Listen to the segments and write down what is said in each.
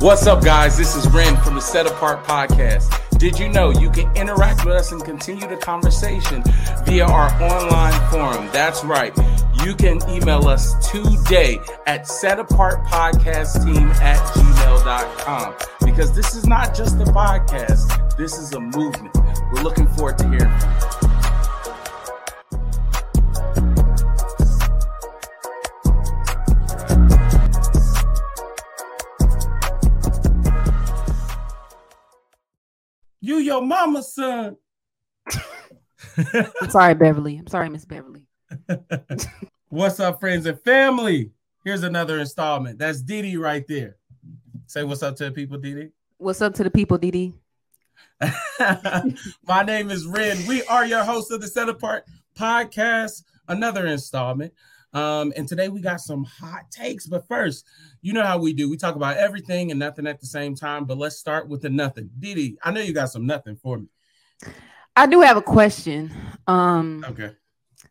What's up, guys? This is Ren from the Set Apart Podcast. Did you know you can interact with us and continue the conversation via our online forum? That's right. You can email us today at setapartpodcastteam at gmail.com because this is not just a podcast, this is a movement. We're looking forward to hearing from you. Your mama's son. I'm sorry, Beverly. I'm sorry, Miss Beverly. what's up, friends and family? Here's another installment. That's Didi right there. Say what's up to the people, Didi. What's up to the people, Didi? My name is Ren. We are your hosts of the Set Apart podcast, another installment. Um, and today we got some hot takes. But first, you know how we do. We talk about everything and nothing at the same time. But let's start with the nothing. Didi, I know you got some nothing for me. I do have a question. Um, okay.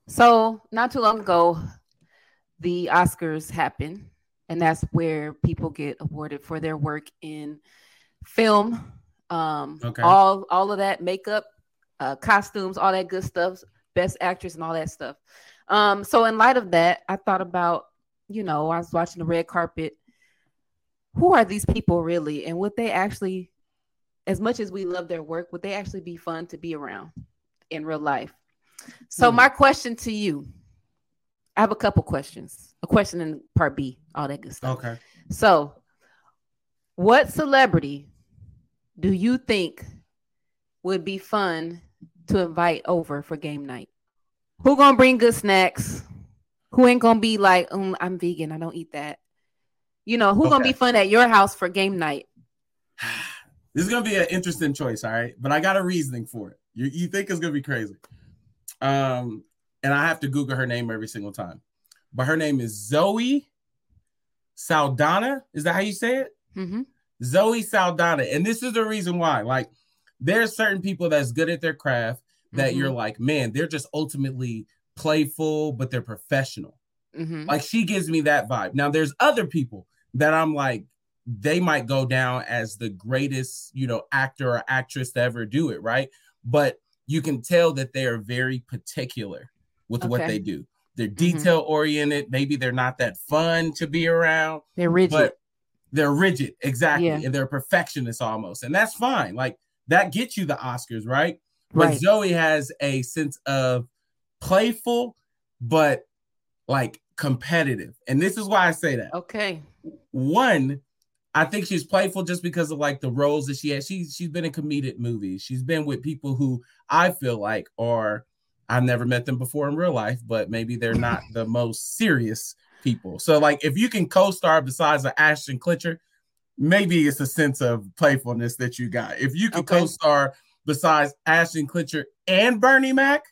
So not too long ago, the Oscars happened, and that's where people get awarded for their work in film. Um, okay. all all of that makeup, uh, costumes, all that good stuff, best actress, and all that stuff. Um, so in light of that, I thought about, you know, I was watching the red carpet. Who are these people really? And would they actually, as much as we love their work, would they actually be fun to be around in real life? So mm-hmm. my question to you, I have a couple questions. A question in part B, all that good stuff. Okay. So what celebrity do you think would be fun to invite over for game night? Who gonna bring good snacks? Who ain't gonna be like, um, I'm vegan, I don't eat that. You know, who okay. gonna be fun at your house for game night? This is gonna be an interesting choice, all right. But I got a reasoning for it. You, you think it's gonna be crazy. Um, and I have to Google her name every single time. But her name is Zoe Saldana. Is that how you say it? Mm-hmm. Zoe Saldana. And this is the reason why. Like, there's certain people that's good at their craft that mm-hmm. you're like, man, they're just ultimately playful, but they're professional. Mm-hmm. Like she gives me that vibe. Now there's other people that I'm like, they might go down as the greatest, you know, actor or actress to ever do it, right? But you can tell that they are very particular with okay. what they do. They're mm-hmm. detail oriented. Maybe they're not that fun to be around. They're rigid. But they're rigid, exactly. Yeah. And they're perfectionists almost. And that's fine. Like that gets you the Oscars, right? But right. Zoe has a sense of playful, but like competitive. And this is why I say that. Okay. One, I think she's playful just because of like the roles that she has. She's she's been in comedic movies. She's been with people who I feel like are I've never met them before in real life, but maybe they're not the most serious people. So like if you can co-star besides of Ashton Kutcher, maybe it's a sense of playfulness that you got. If you can okay. co-star besides Ashton Kutcher and Bernie Mac?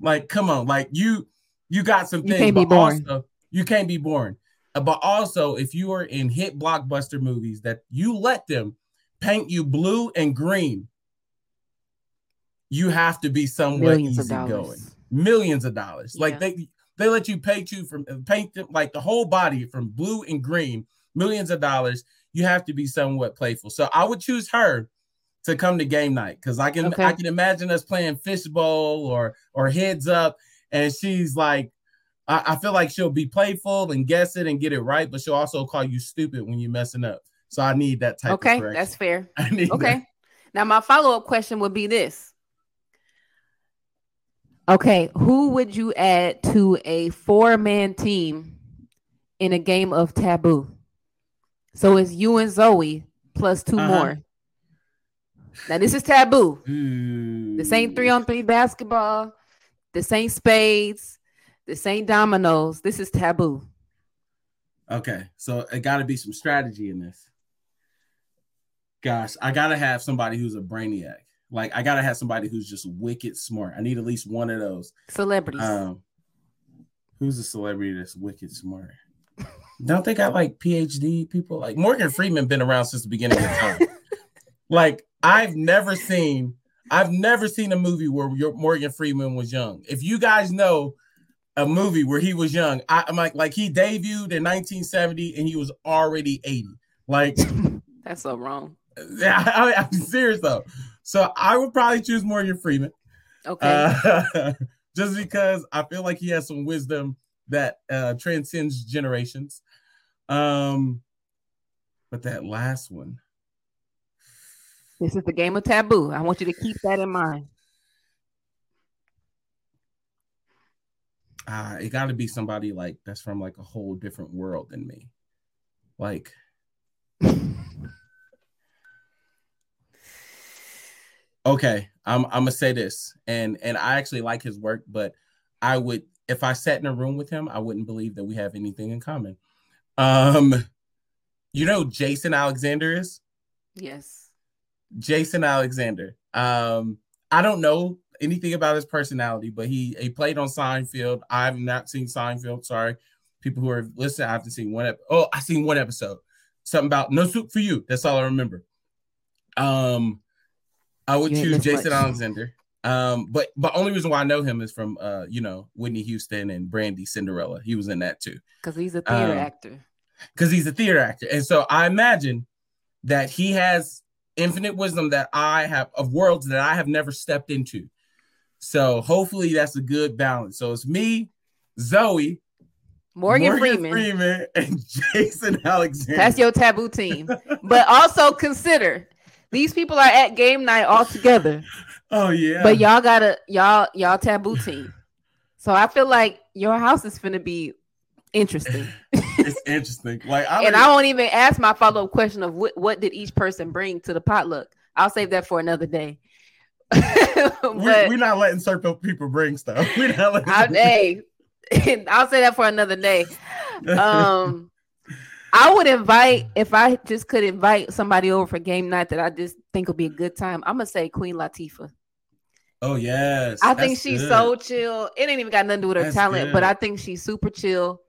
Like, come on, like you you got some things. You can't be boring. Also, you can't be boring. Uh, but also, if you are in hit blockbuster movies that you let them paint you blue and green, you have to be somewhat Millions easygoing. Millions of dollars. Yeah. Like they they let you paint you from paint them like the whole body from blue and green, millions of dollars. You have to be somewhat playful. So I would choose her to come to game night because I can okay. I can imagine us playing fishbowl or or heads up, and she's like, I, I, feel like she'll be playful and guess it and get it right, but she'll also call you stupid when you're messing up. So I need that type. Okay, that's fair. okay. That. Now my follow up question would be this. Okay, who would you add to a four man team in a game of taboo? So it's you and Zoe plus 2 uh-huh. more. Now this is taboo. Mm. This ain't three on three basketball. This ain't spades. This ain't dominoes. This is taboo. Okay, so it got to be some strategy in this. Gosh, I gotta have somebody who's a brainiac. Like I gotta have somebody who's just wicked smart. I need at least one of those celebrities. Um, who's a celebrity that's wicked smart? Don't they got like PhD people? Like Morgan Freeman been around since the beginning of time. like I've never seen I've never seen a movie where Morgan Freeman was young. If you guys know, a movie where he was young. I, am like, like he debuted in 1970 and he was already 80. Like, that's so wrong. Yeah, I, am serious though. So I would probably choose Morgan Freeman. Okay. Uh, just because I feel like he has some wisdom that uh, transcends generations. Um, but that last one. This is the game of taboo. I want you to keep that in mind. Uh, it got to be somebody like that's from like a whole different world than me. Like, okay, I'm I'm gonna say this, and and I actually like his work, but I would if I sat in a room with him, I wouldn't believe that we have anything in common. Um, you know, Jason Alexander is. Yes. Jason Alexander. Um, I don't know anything about his personality, but he he played on Seinfeld. I have not seen Seinfeld. Sorry, people who are listening, I haven't seen one. Ep- oh, I seen one episode. Something about no soup for you. That's all I remember. Um, I would choose Jason much. Alexander. Um, but but only reason why I know him is from uh, you know, Whitney Houston and Brandy Cinderella. He was in that too. Because he's a theater um, actor. Because he's a theater actor. And so I imagine that he has infinite wisdom that I have of worlds that I have never stepped into. So hopefully that's a good balance. So it's me, Zoe, Morgan, Morgan Freeman. Freeman, and Jason Alexander. That's your taboo team. but also consider these people are at game night all together. Oh yeah. But y'all gotta y'all y'all taboo team. So I feel like your house is gonna be interesting. it's interesting. Like I and I won't even ask my follow up question of what, what did each person bring to the potluck. I'll save that for another day. but, we're, not letting certain people bring stuff. We're not letting. I, hey, I'll say that for another day. Um, I would invite if I just could invite somebody over for game night that I just think would be a good time. I'm gonna say Queen Latifah. Oh yes, I think she's good. so chill. It ain't even got nothing to do with her that's talent, good. but I think she's super chill.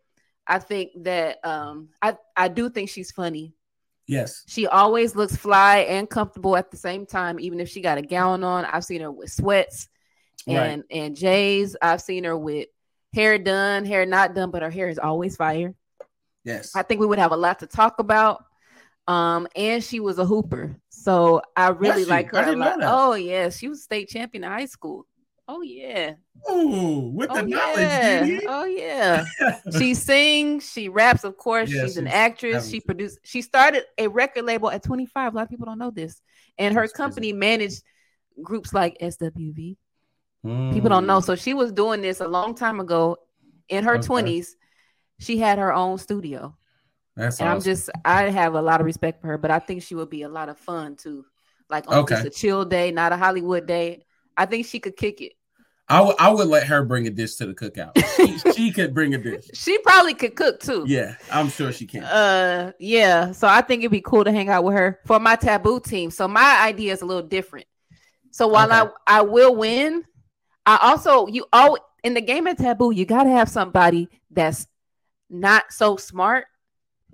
I think that um, I I do think she's funny. Yes, she always looks fly and comfortable at the same time, even if she got a gown on. I've seen her with sweats and right. and J's. I've seen her with hair done, hair not done, but her hair is always fire. Yes, I think we would have a lot to talk about. Um, and she was a hooper. So I really like her. Oh yeah, she was state champion in high school. Oh yeah. Oh, with the oh, knowledge. Yeah. Oh yeah. she sings, she raps, of course. Yeah, she's, she's, an actress. She produced, she started a record label at 25. A lot of people don't know this. And her That's company crazy. managed groups like SWV. Mm. People don't know. So she was doing this a long time ago in her okay. 20s. She had her own studio. That's and awesome. I'm just I have a lot of respect for her, but I think she would be a lot of fun too. Like on okay. just a chill day, not a Hollywood day. I think she could kick it. I, w- I would let her bring a dish to the cookout. She, she could bring a dish. She probably could cook too. Yeah, I'm sure she can. Uh, yeah. So I think it'd be cool to hang out with her for my taboo team. So my idea is a little different. So while okay. I I will win, I also you oh in the game of taboo you got to have somebody that's not so smart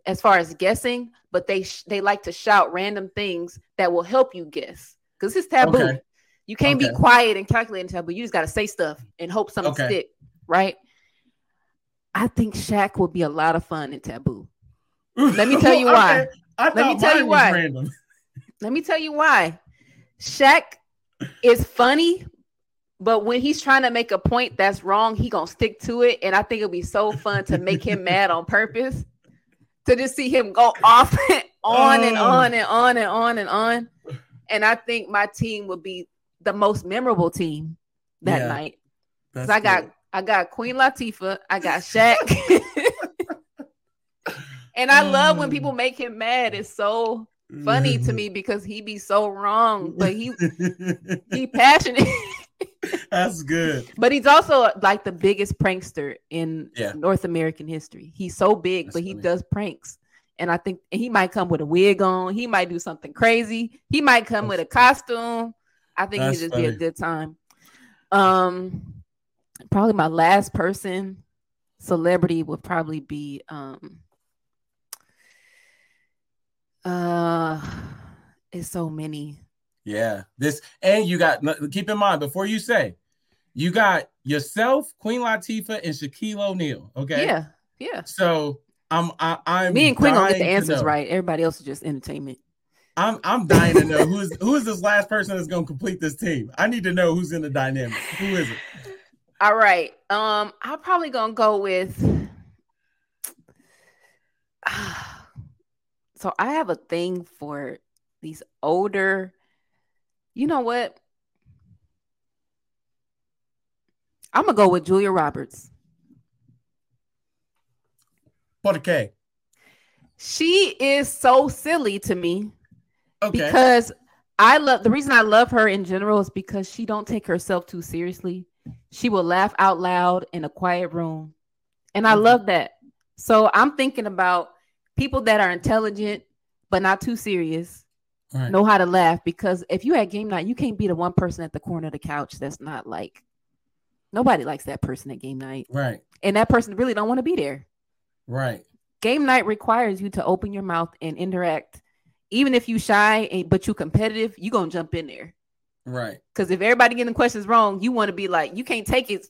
as far as guessing, but they sh- they like to shout random things that will help you guess because it's taboo. Okay. You can't okay. be quiet and calculating taboo. You just got to say stuff and hope something okay. stick, right? I think Shaq would be a lot of fun in taboo. Let me tell you why. Let me tell you why. Let me tell you why. Shaq is funny, but when he's trying to make a point that's wrong, he gonna stick to it. And I think it'll be so fun to make him mad on purpose to just see him go off and on and oh. on and on and on and on. And I think my team would be the most memorable team that yeah, night. Because I got I got Queen Latifah, I got Shaq. and I love when people mm. make him mad. It's so funny to me mm-hmm. because he be so wrong, but he he passionate. That's good. But he's also like the biggest prankster in yeah. North American history. He's so big, That's but he does pranks. And I think he might come with a wig on. He might do something crazy. He might come That's with a costume. I think he just funny. be a good time. Um, probably my last person celebrity would probably be um uh it's so many yeah, this and you got keep in mind before you say you got yourself, Queen Latifah, and Shaquille O'Neal. Okay. Yeah. Yeah. So I'm I, am i am me and Queen gonna get the answers right. Everybody else is just entertainment. I'm I'm dying to know who's who is this last person that's gonna complete this team. I need to know who's in the dynamic. Who is it? All right. Um, I'm probably gonna go with. so I have a thing for these older. You know what? I'm gonna go with Julia Roberts. Por qué? She is so silly to me. Okay. Because I love the reason I love her in general is because she don't take herself too seriously. She will laugh out loud in a quiet room. And I mm-hmm. love that. So I'm thinking about people that are intelligent but not too serious. Right. Know how to laugh because if you had game night, you can't be the one person at the corner of the couch that's not like nobody likes that person at game night. Right. And that person really don't want to be there. Right. Game night requires you to open your mouth and interact. Even if you shy and but you competitive, you gonna jump in there. Right. Because if everybody getting questions wrong, you want to be like, you can't take it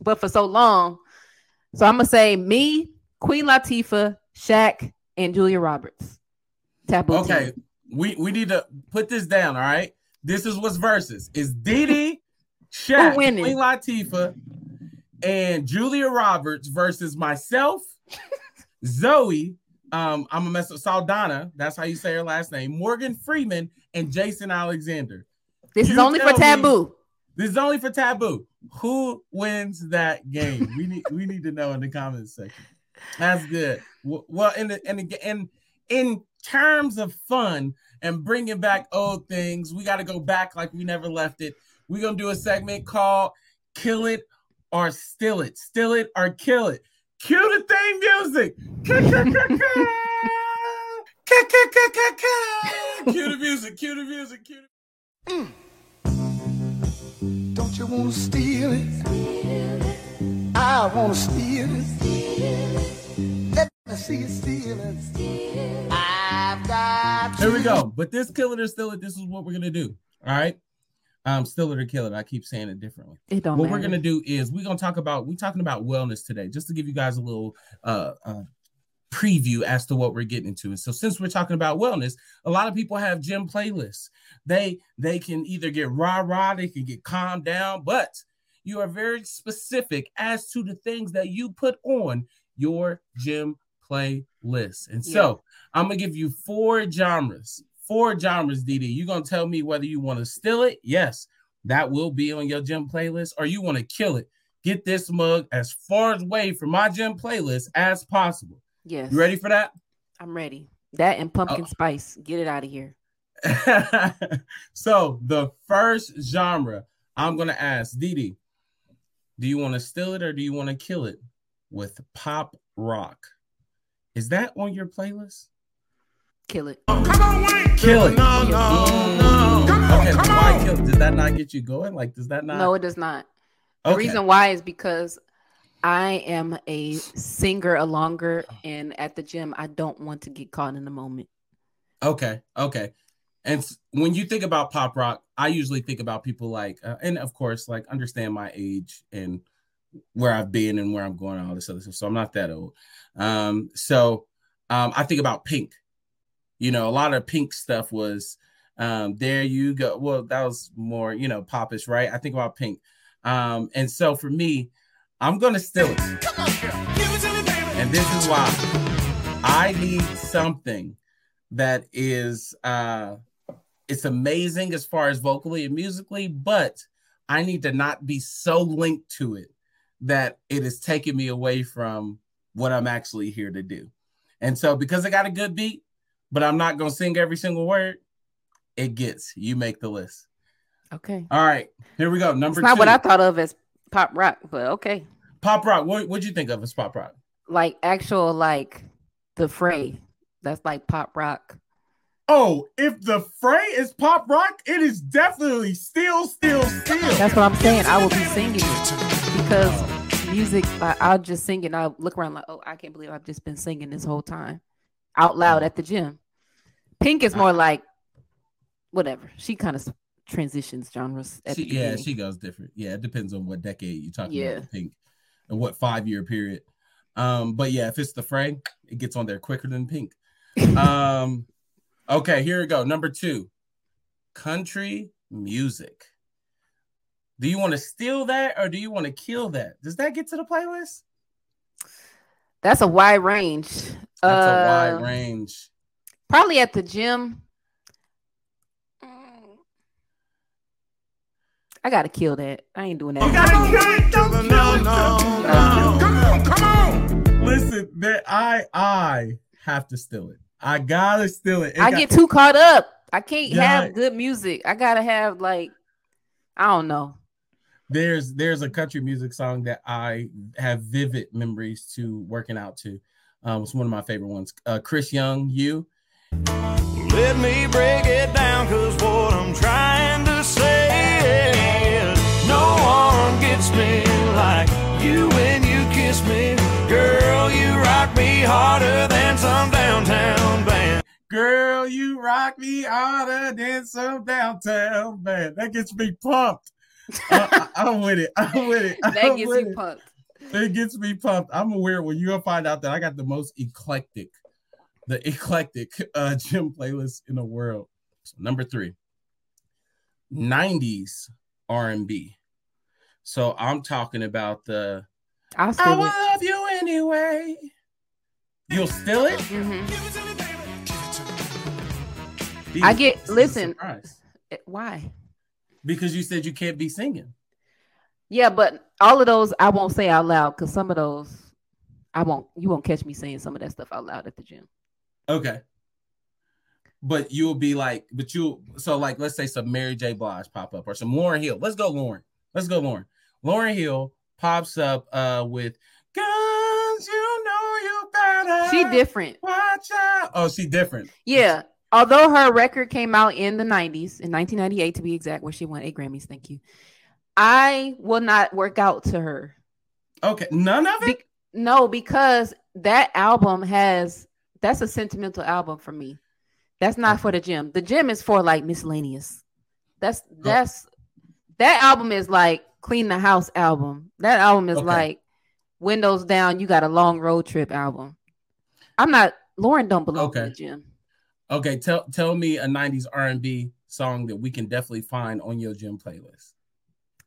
but for so long. So I'm gonna say me, Queen Latifah, Shaq, and Julia Roberts. Taboo. Okay. Team. We we need to put this down. All right. This is what's versus. Is Didi, Shaq, Queen Latifah, and Julia Roberts versus myself, Zoe. Um, I'm a mess up Saldana. That's how you say her last name. Morgan Freeman and Jason Alexander. This you is only for taboo. Me, this is only for taboo. Who wins that game? we need we need to know in the comments section. That's good. Well, in the and in in terms of fun and bringing back old things, we got to go back like we never left it. We're gonna do a segment called "Kill It or Still It," "Still It or Kill It." Cue the theme music. Cue the music. Cue the music. Cue the. Mm. Don't you want to steal it? I want to steal it. Let me see you steal it. I've got. Here we go. But this kill it or steal it, this is what we're gonna do. All right. Um, still it or kill it. I keep saying it differently. It don't what matter. we're gonna do is we're gonna talk about we're talking about wellness today, just to give you guys a little uh, uh preview as to what we're getting into. And so since we're talking about wellness, a lot of people have gym playlists. They they can either get rah-rah, they can get calmed down, but you are very specific as to the things that you put on your gym playlist. And so I'm gonna give you four genres. Four genres, DD. You're gonna tell me whether you want to steal it. Yes, that will be on your gym playlist, or you want to kill it. Get this mug as far away from my gym playlist as possible. Yes. You ready for that? I'm ready. That and pumpkin oh. spice. Get it out of here. so the first genre I'm gonna ask Didi, do you want to steal it or do you want to kill it with pop rock? Is that on your playlist? Kill it. Oh, come on, Wayne. Kill it. No, no, no. Come on, okay, come why on. kill? Did that not get you going? Like, does that not? No, it does not. The okay. reason why is because I am a singer a longer, and at the gym, I don't want to get caught in the moment. Okay, okay. And when you think about pop rock, I usually think about people like, uh, and of course, like understand my age and where I've been and where I'm going, and all this other stuff. So I'm not that old. Um, so um, I think about Pink. You know, a lot of Pink stuff was um, there. You go. Well, that was more, you know, popish, right? I think about Pink. Um, and so for me, I'm gonna steal it. And this is why I need something that is uh it's amazing as far as vocally and musically, but I need to not be so linked to it that it is taking me away from what I'm actually here to do. And so because I got a good beat, but I'm not gonna sing every single word, it gets you make the list. Okay. All right. Here we go. Number it's not two. what I thought of as pop rock, but okay. Pop rock. What would you think of as pop rock? Like actual like the fray. That's like pop rock. Oh, if the fray is pop rock, it is definitely still, still, still. That's what I'm saying. I will be singing it because music. I, I'll just sing it. I'll look around like, oh, I can't believe I've just been singing this whole time out loud at the gym. Pink is more like whatever. She kind of transitions genres. She, yeah, she goes different. Yeah, it depends on what decade you're talking yeah. about. Pink, and what five year period. Um, but yeah, if it's the fray, it gets on there quicker than Pink. um, okay, here we go. Number two, country music. Do you want to steal that or do you want to kill that? Does that get to the playlist? That's a wide range. That's uh, a wide uh, range. Probably at the gym. I gotta kill that. I ain't doing that. You gotta kill it. Don't kill no, it. No, no. Come on, come on. Listen, that I I have to steal it. I gotta steal it. it I got, get too caught up. I can't yeah, have good music. I gotta have like I don't know there's there's a country music song that I have vivid memories to working out to. Um, it's one of my favorite ones. Uh, Chris Young, you. Let me break it down, cause what I'm trying to say is no one gets me like you when you kiss me. Girl, you rock me harder than some downtown band. Girl, you rock me harder than some downtown band. That gets me pumped. I, am with it. I'm with it. That I'm gets you it. pumped. It gets me pumped. I'm aware when you'll find out that I got the most eclectic, the eclectic uh gym playlist in the world. So number three, 90s R&B. So I'm talking about the I'll love you anyway. You'll steal it? Mm-hmm. I get listen. Why? because you said you can't be singing. Yeah, but all of those I won't say out loud because some of those I won't. You won't catch me saying some of that stuff out loud at the gym. Okay. But you'll be like, but you so like let's say some Mary J. Blige pop up or some Lauryn Hill. Let's go, Lauryn. Let's go, Lauryn. Lauryn Hill pops up uh with guns, you know you better. She different. Watch out. Oh, she different. Yeah although her record came out in the 90s, in 1998 to be exact, where she won eight Grammys. Thank you. I will not work out to her. Okay, none of it. Be- no, because that album has that's a sentimental album for me. That's not for the gym. The gym is for like miscellaneous. That's that's that album is like clean the house album. That album is okay. like windows down. You got a long road trip album. I'm not Lauryn. Don't belong okay. in the gym. Okay, tell tell me a '90s R&B song that we can definitely find on your gym playlist.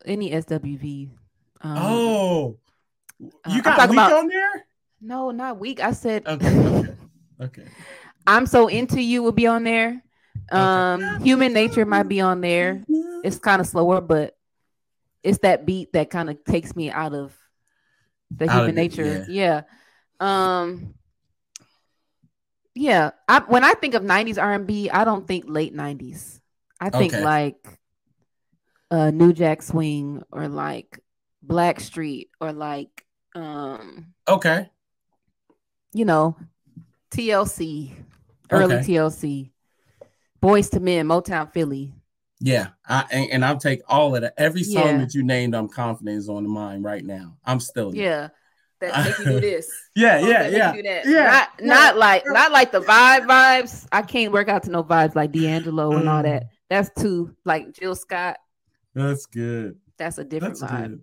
Any SWV. Um, oh, uh, you got weak about, on there? No, not weak. I said. Okay. Okay. okay. I'm so into you will be on there. Um, okay. Human Nature might be on there. It's kind of slower, but it's that beat that kind of takes me out of the out human of nature. Yeah. yeah. Um, yeah, I, when I think of '90s R&B, I don't think late '90s. I think okay. like uh, New Jack Swing or like Blackstreet or like um okay, you know TLC, early okay. TLC, Boyz II Men, Motown Philly. Yeah, I and, and, I'll take all of that. Every song yeah. that you named, I'm confident is on the mind right now. I'm still yeah that make you do this. yeah, yeah, yeah. yeah. Not, yeah. not like not like the vibe vibes. I can't work out to no vibes like D'Angelo and all that. Mm. That's too like Jill Scott. That's good. That's a different That's vibe. Good.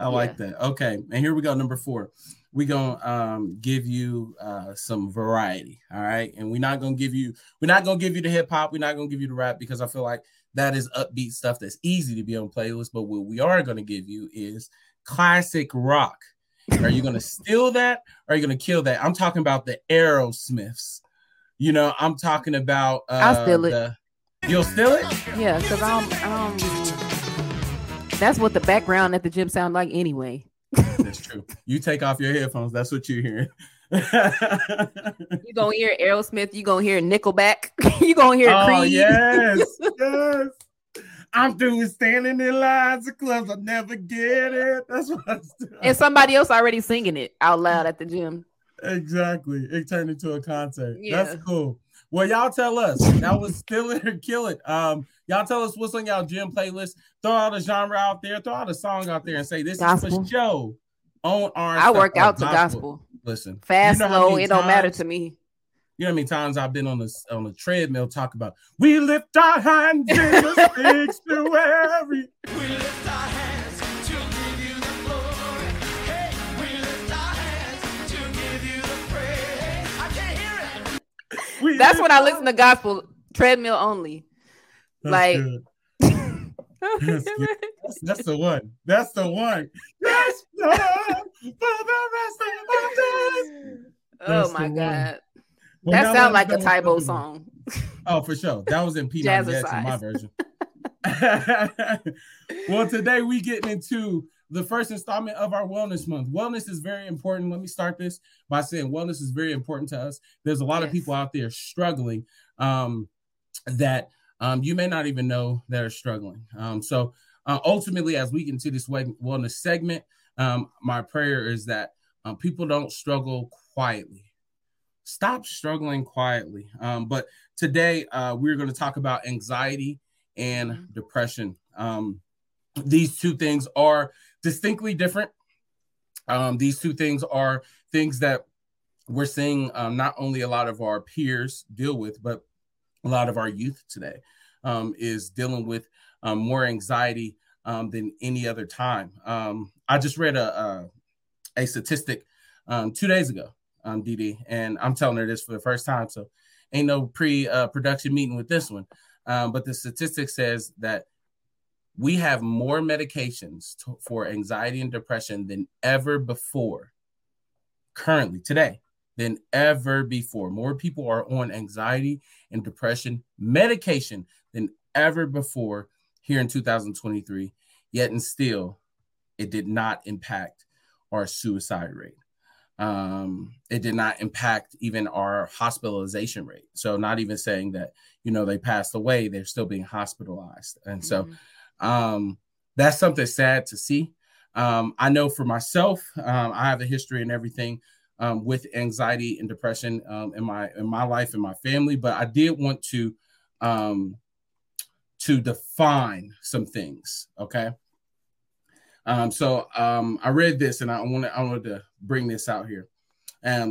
I yeah. like that. Okay, and here we go. Number four. We're gonna um, give you uh, some variety. All right, and we're not gonna give you we're not gonna give you the hip hop. We're not gonna give you the rap because I feel like that is upbeat stuff that's easy to be on playlist. But what we are gonna give you is classic rock. Are you going to steal that? Or are you going to kill that? I'm talking about the Aerosmiths. You know, I'm talking about. Uh, I'll steal it. The, you'll steal it? Yeah, because I'm, I'm. That's what the background at the gym sound like anyway. That's true. You take off your headphones. That's what you're hearing. you gonna hear Aerosmith. You gonna hear Nickelback. you gonna hear oh, Creed. yes, yes. I'm doing standing in lines of clubs. I never get it. That's what I'm doing. And somebody else already singing it out loud at the gym. Exactly. It turned into a concert. Yeah. That's cool. Well, y'all tell us that was still it or kill it. Um, y'all tell us what's on y'all gym playlist. Throw out a genre out there, throw out a song out there, and say this gospel. is for show on our. I work out to gospel. Listen, fast, you know slow, it don't matter to me. You know how many times I've been on the on the treadmill talk about we lift our hands in the sticks to every. We lift our hands That's when I listen to gospel treadmill only. That's like. That's, that's, that's, the one. That's the one. Yes, for the rest of my days. Oh my god. Well, that sounds like a Tae Bo song. Oh, for sure. That was in P. Jackson, my version. well, today we getting into the first installment of our wellness month. Wellness is very important. Let me start this by saying wellness is very important to us. There's a lot yes. of people out there struggling um, that um, you may not even know that are struggling. Um, so uh, ultimately, as we get into this wellness segment, um, my prayer is that um, people don't struggle quietly. Stop struggling quietly. Um, but today, uh, we're going to talk about anxiety and mm-hmm. depression. Um, these two things are distinctly different. Um, these two things are things that we're seeing um, not only a lot of our peers deal with, but a lot of our youth today um, is dealing with um, more anxiety um, than any other time. Um, I just read a, a, a statistic two days ago, um, DD, and I'm telling her this for the first time, so ain't no pre-production uh, meeting with this one. But the statistic says that we have more medications to, for anxiety and depression than ever before, currently today, than ever before. More people are on anxiety and depression medication than ever before here in 2023. Yet and still, it did not impact our suicide rate. Um, it did not impact even our hospitalization rate. So, not even saying that you know they passed away, they're still being hospitalized, and so mm-hmm. Um, that's something sad to see. Um, I know for myself, um, I have a history and everything um, with anxiety and depression um, in my in my life and my family, but I did want to um, to define some things. Okay. Um, so I read this and I wanted I wanted to bring this out here.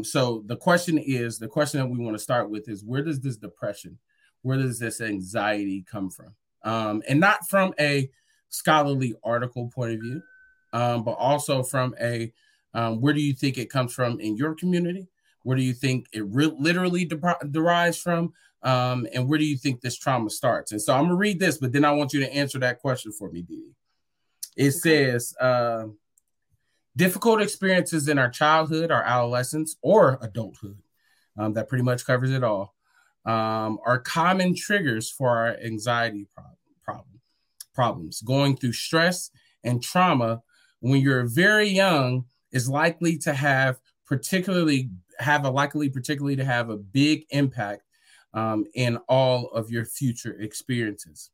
So the question is the question that we want to start with is where does this depression, where does this anxiety come from? Um, and not from a scholarly article point of view, um, but also from a um, where do you think it comes from in your community? Where do you think it re- literally de- derives from? Um, and where do you think this trauma starts? And so I'm gonna read this, but then I want you to answer that question for me, Dee. It okay. says uh, difficult experiences in our childhood, our adolescence, or adulthood. Um, that pretty much covers it all. Um, are common triggers for our anxiety problem, problems. Going through stress and trauma when you're very young is likely to have particularly have a likely particularly to have a big impact um, in all of your future experiences.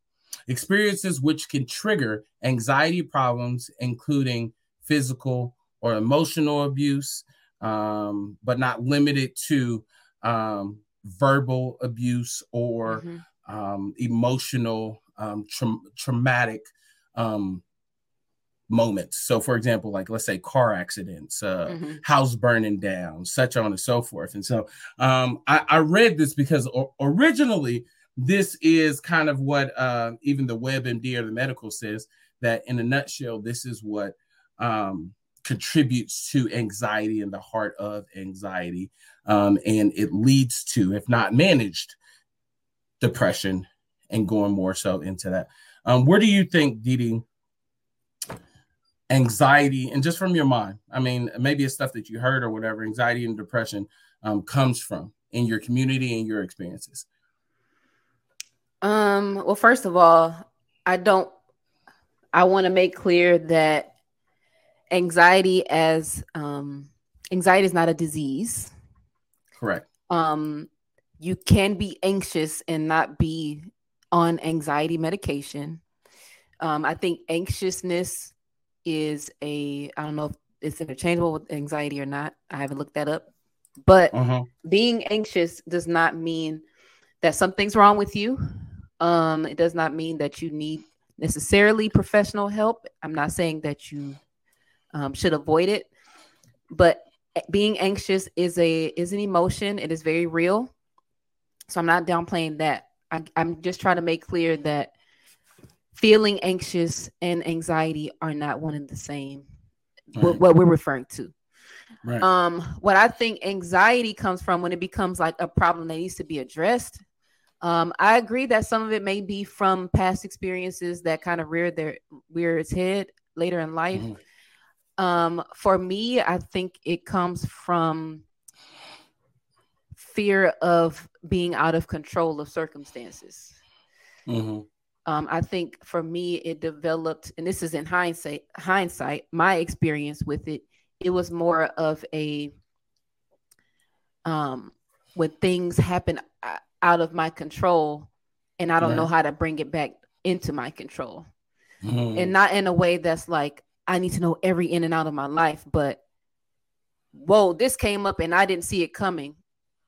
Experiences which can trigger anxiety problems, including physical or emotional abuse, um, but not limited to um, verbal abuse or mm-hmm. Um, emotional um, tra- traumatic um, moments. So, for example, like let's say car accidents, uh, mm-hmm. house burning down, such on and so forth. And so, um, I, I read this because o- originally this is kind of what uh, even the WebMD or the medical says that in a nutshell, this is what um, contributes to anxiety and the heart of anxiety, um, and it leads to, if not managed, depression and going more so into that. Um, where do you think, Didi, anxiety and just from your mind i mean maybe it's stuff that you heard or whatever anxiety and depression um, comes from in your community and your experiences? Um well first of all i don't i want to make clear that anxiety as um anxiety is not a disease. Correct. Um you can be anxious and not be on anxiety medication um i think anxiousness is a I don't know if it's interchangeable with anxiety or not. I haven't looked that up. But uh-huh. being anxious does not mean that something's wrong with you. Um, it does not mean that you need necessarily professional help. I'm not saying that you um, should avoid it, but being anxious is a is an emotion. It is very real. So I'm not downplaying that. I, I'm just trying to make clear that feeling anxious and anxiety are not one and the same. Right. What, what we're referring to. Right. Um, what I think anxiety comes from when it becomes like a problem that needs to be addressed. Um, I agree that some of it may be from past experiences that kind of rear their rear its head later in life. Mm-hmm. Um, for me, I think it comes from fear of being out of control of circumstances. Mm-hmm. Um, I think for me, it developed, and this is in hindsight. Hindsight, my experience with it, it was more of a um, when things happen out of my control, and I don't right. know how to bring it back into my control, mm-hmm. and not in a way that's like I need to know every in and out of my life, but whoa, this came up and I didn't see it coming,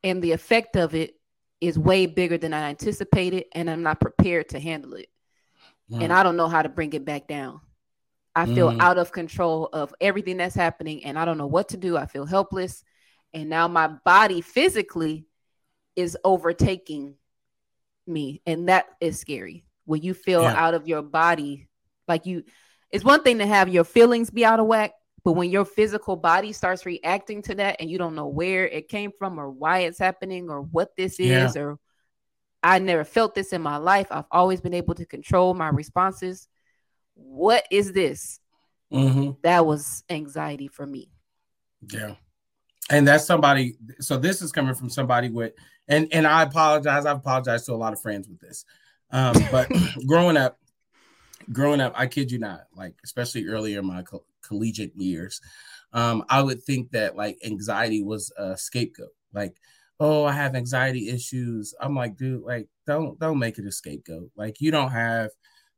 and the effect of it is way bigger than I anticipated, and I'm not prepared to handle it. Mm. And I don't know how to bring it back down. I feel mm. out of control of everything that's happening, and I don't know what to do. I feel helpless. And now my body physically is overtaking me. And that is scary. When you feel yeah. out of your body, like you, it's one thing to have your feelings be out of whack, but when your physical body starts reacting to that and you don't know where it came from or why it's happening or what this yeah. is, or I never felt this in my life. I've always been able to control my responses. What is this? Mm-hmm. That was anxiety for me. Yeah. And that's somebody. So this is coming from somebody with, and and I apologize. I've apologized to a lot of friends with this. Um, but growing up, growing up, I kid you not, like especially earlier in my collegiate years, um, I would think that like anxiety was a scapegoat. Like, oh, I have anxiety issues. I'm like, dude, like, don't don't make it a scapegoat. Like, you don't have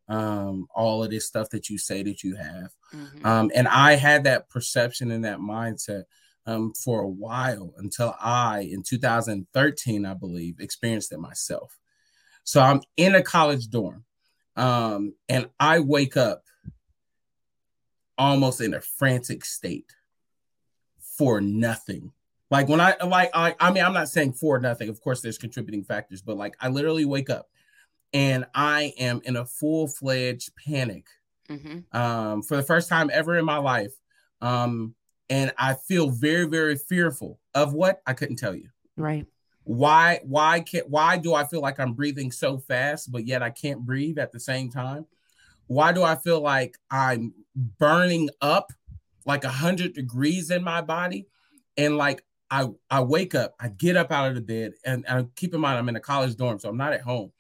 um all of this stuff that you say that you have. Mm-hmm. Um, and I had that perception and that mindset um for a while until I in 2013, I believe, experienced it myself. So I'm in a college dorm um, and I wake up almost in a frantic state for nothing. Like when I like I I mean I'm not saying for nothing. Of course there's contributing factors, but like I literally wake up and I am in a full-fledged panic. Mm-hmm. Um, for the first time ever in my life. Um, and I feel very, very fearful of what I couldn't tell you. Right why why can't why do i feel like i'm breathing so fast but yet i can't breathe at the same time why do i feel like i'm burning up like a hundred degrees in my body and like i i wake up i get up out of the bed and, and keep in mind i'm in a college dorm so i'm not at home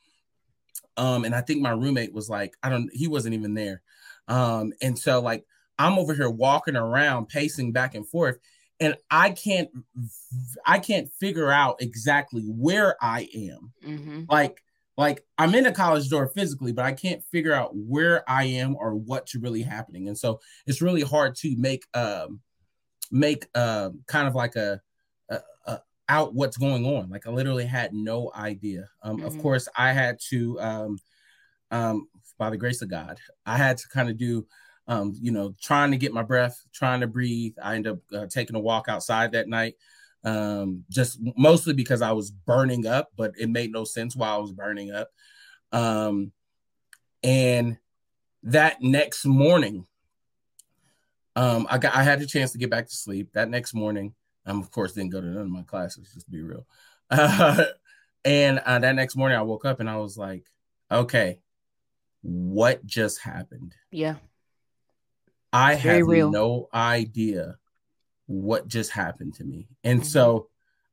um and i think my roommate was like i don't he wasn't even there um and so like i'm over here walking around pacing back and forth and I can't I can't figure out exactly where I am. Mm-hmm. Like like I'm in a college dorm physically, but I can't figure out where I am or what's really happening. And so it's really hard to make um make uh, kind of like a, a, a, out what's going on. Like I literally had no idea. Um, mm-hmm. Of course, I had to um, um, by the grace of God, I had to kind of do um, you know, trying to get my breath, trying to breathe. I ended up uh, taking a walk outside that night, um, just mostly because I was burning up, but it made no sense while I was burning up. Um, and that next morning, um, I got I had a chance to get back to sleep. That next morning, um, of course, didn't go to none of my classes, just to be real. Uh, and uh, that next morning, I woke up and I was like, okay, what just happened? Yeah. I have no idea what just happened to me. And mm-hmm. so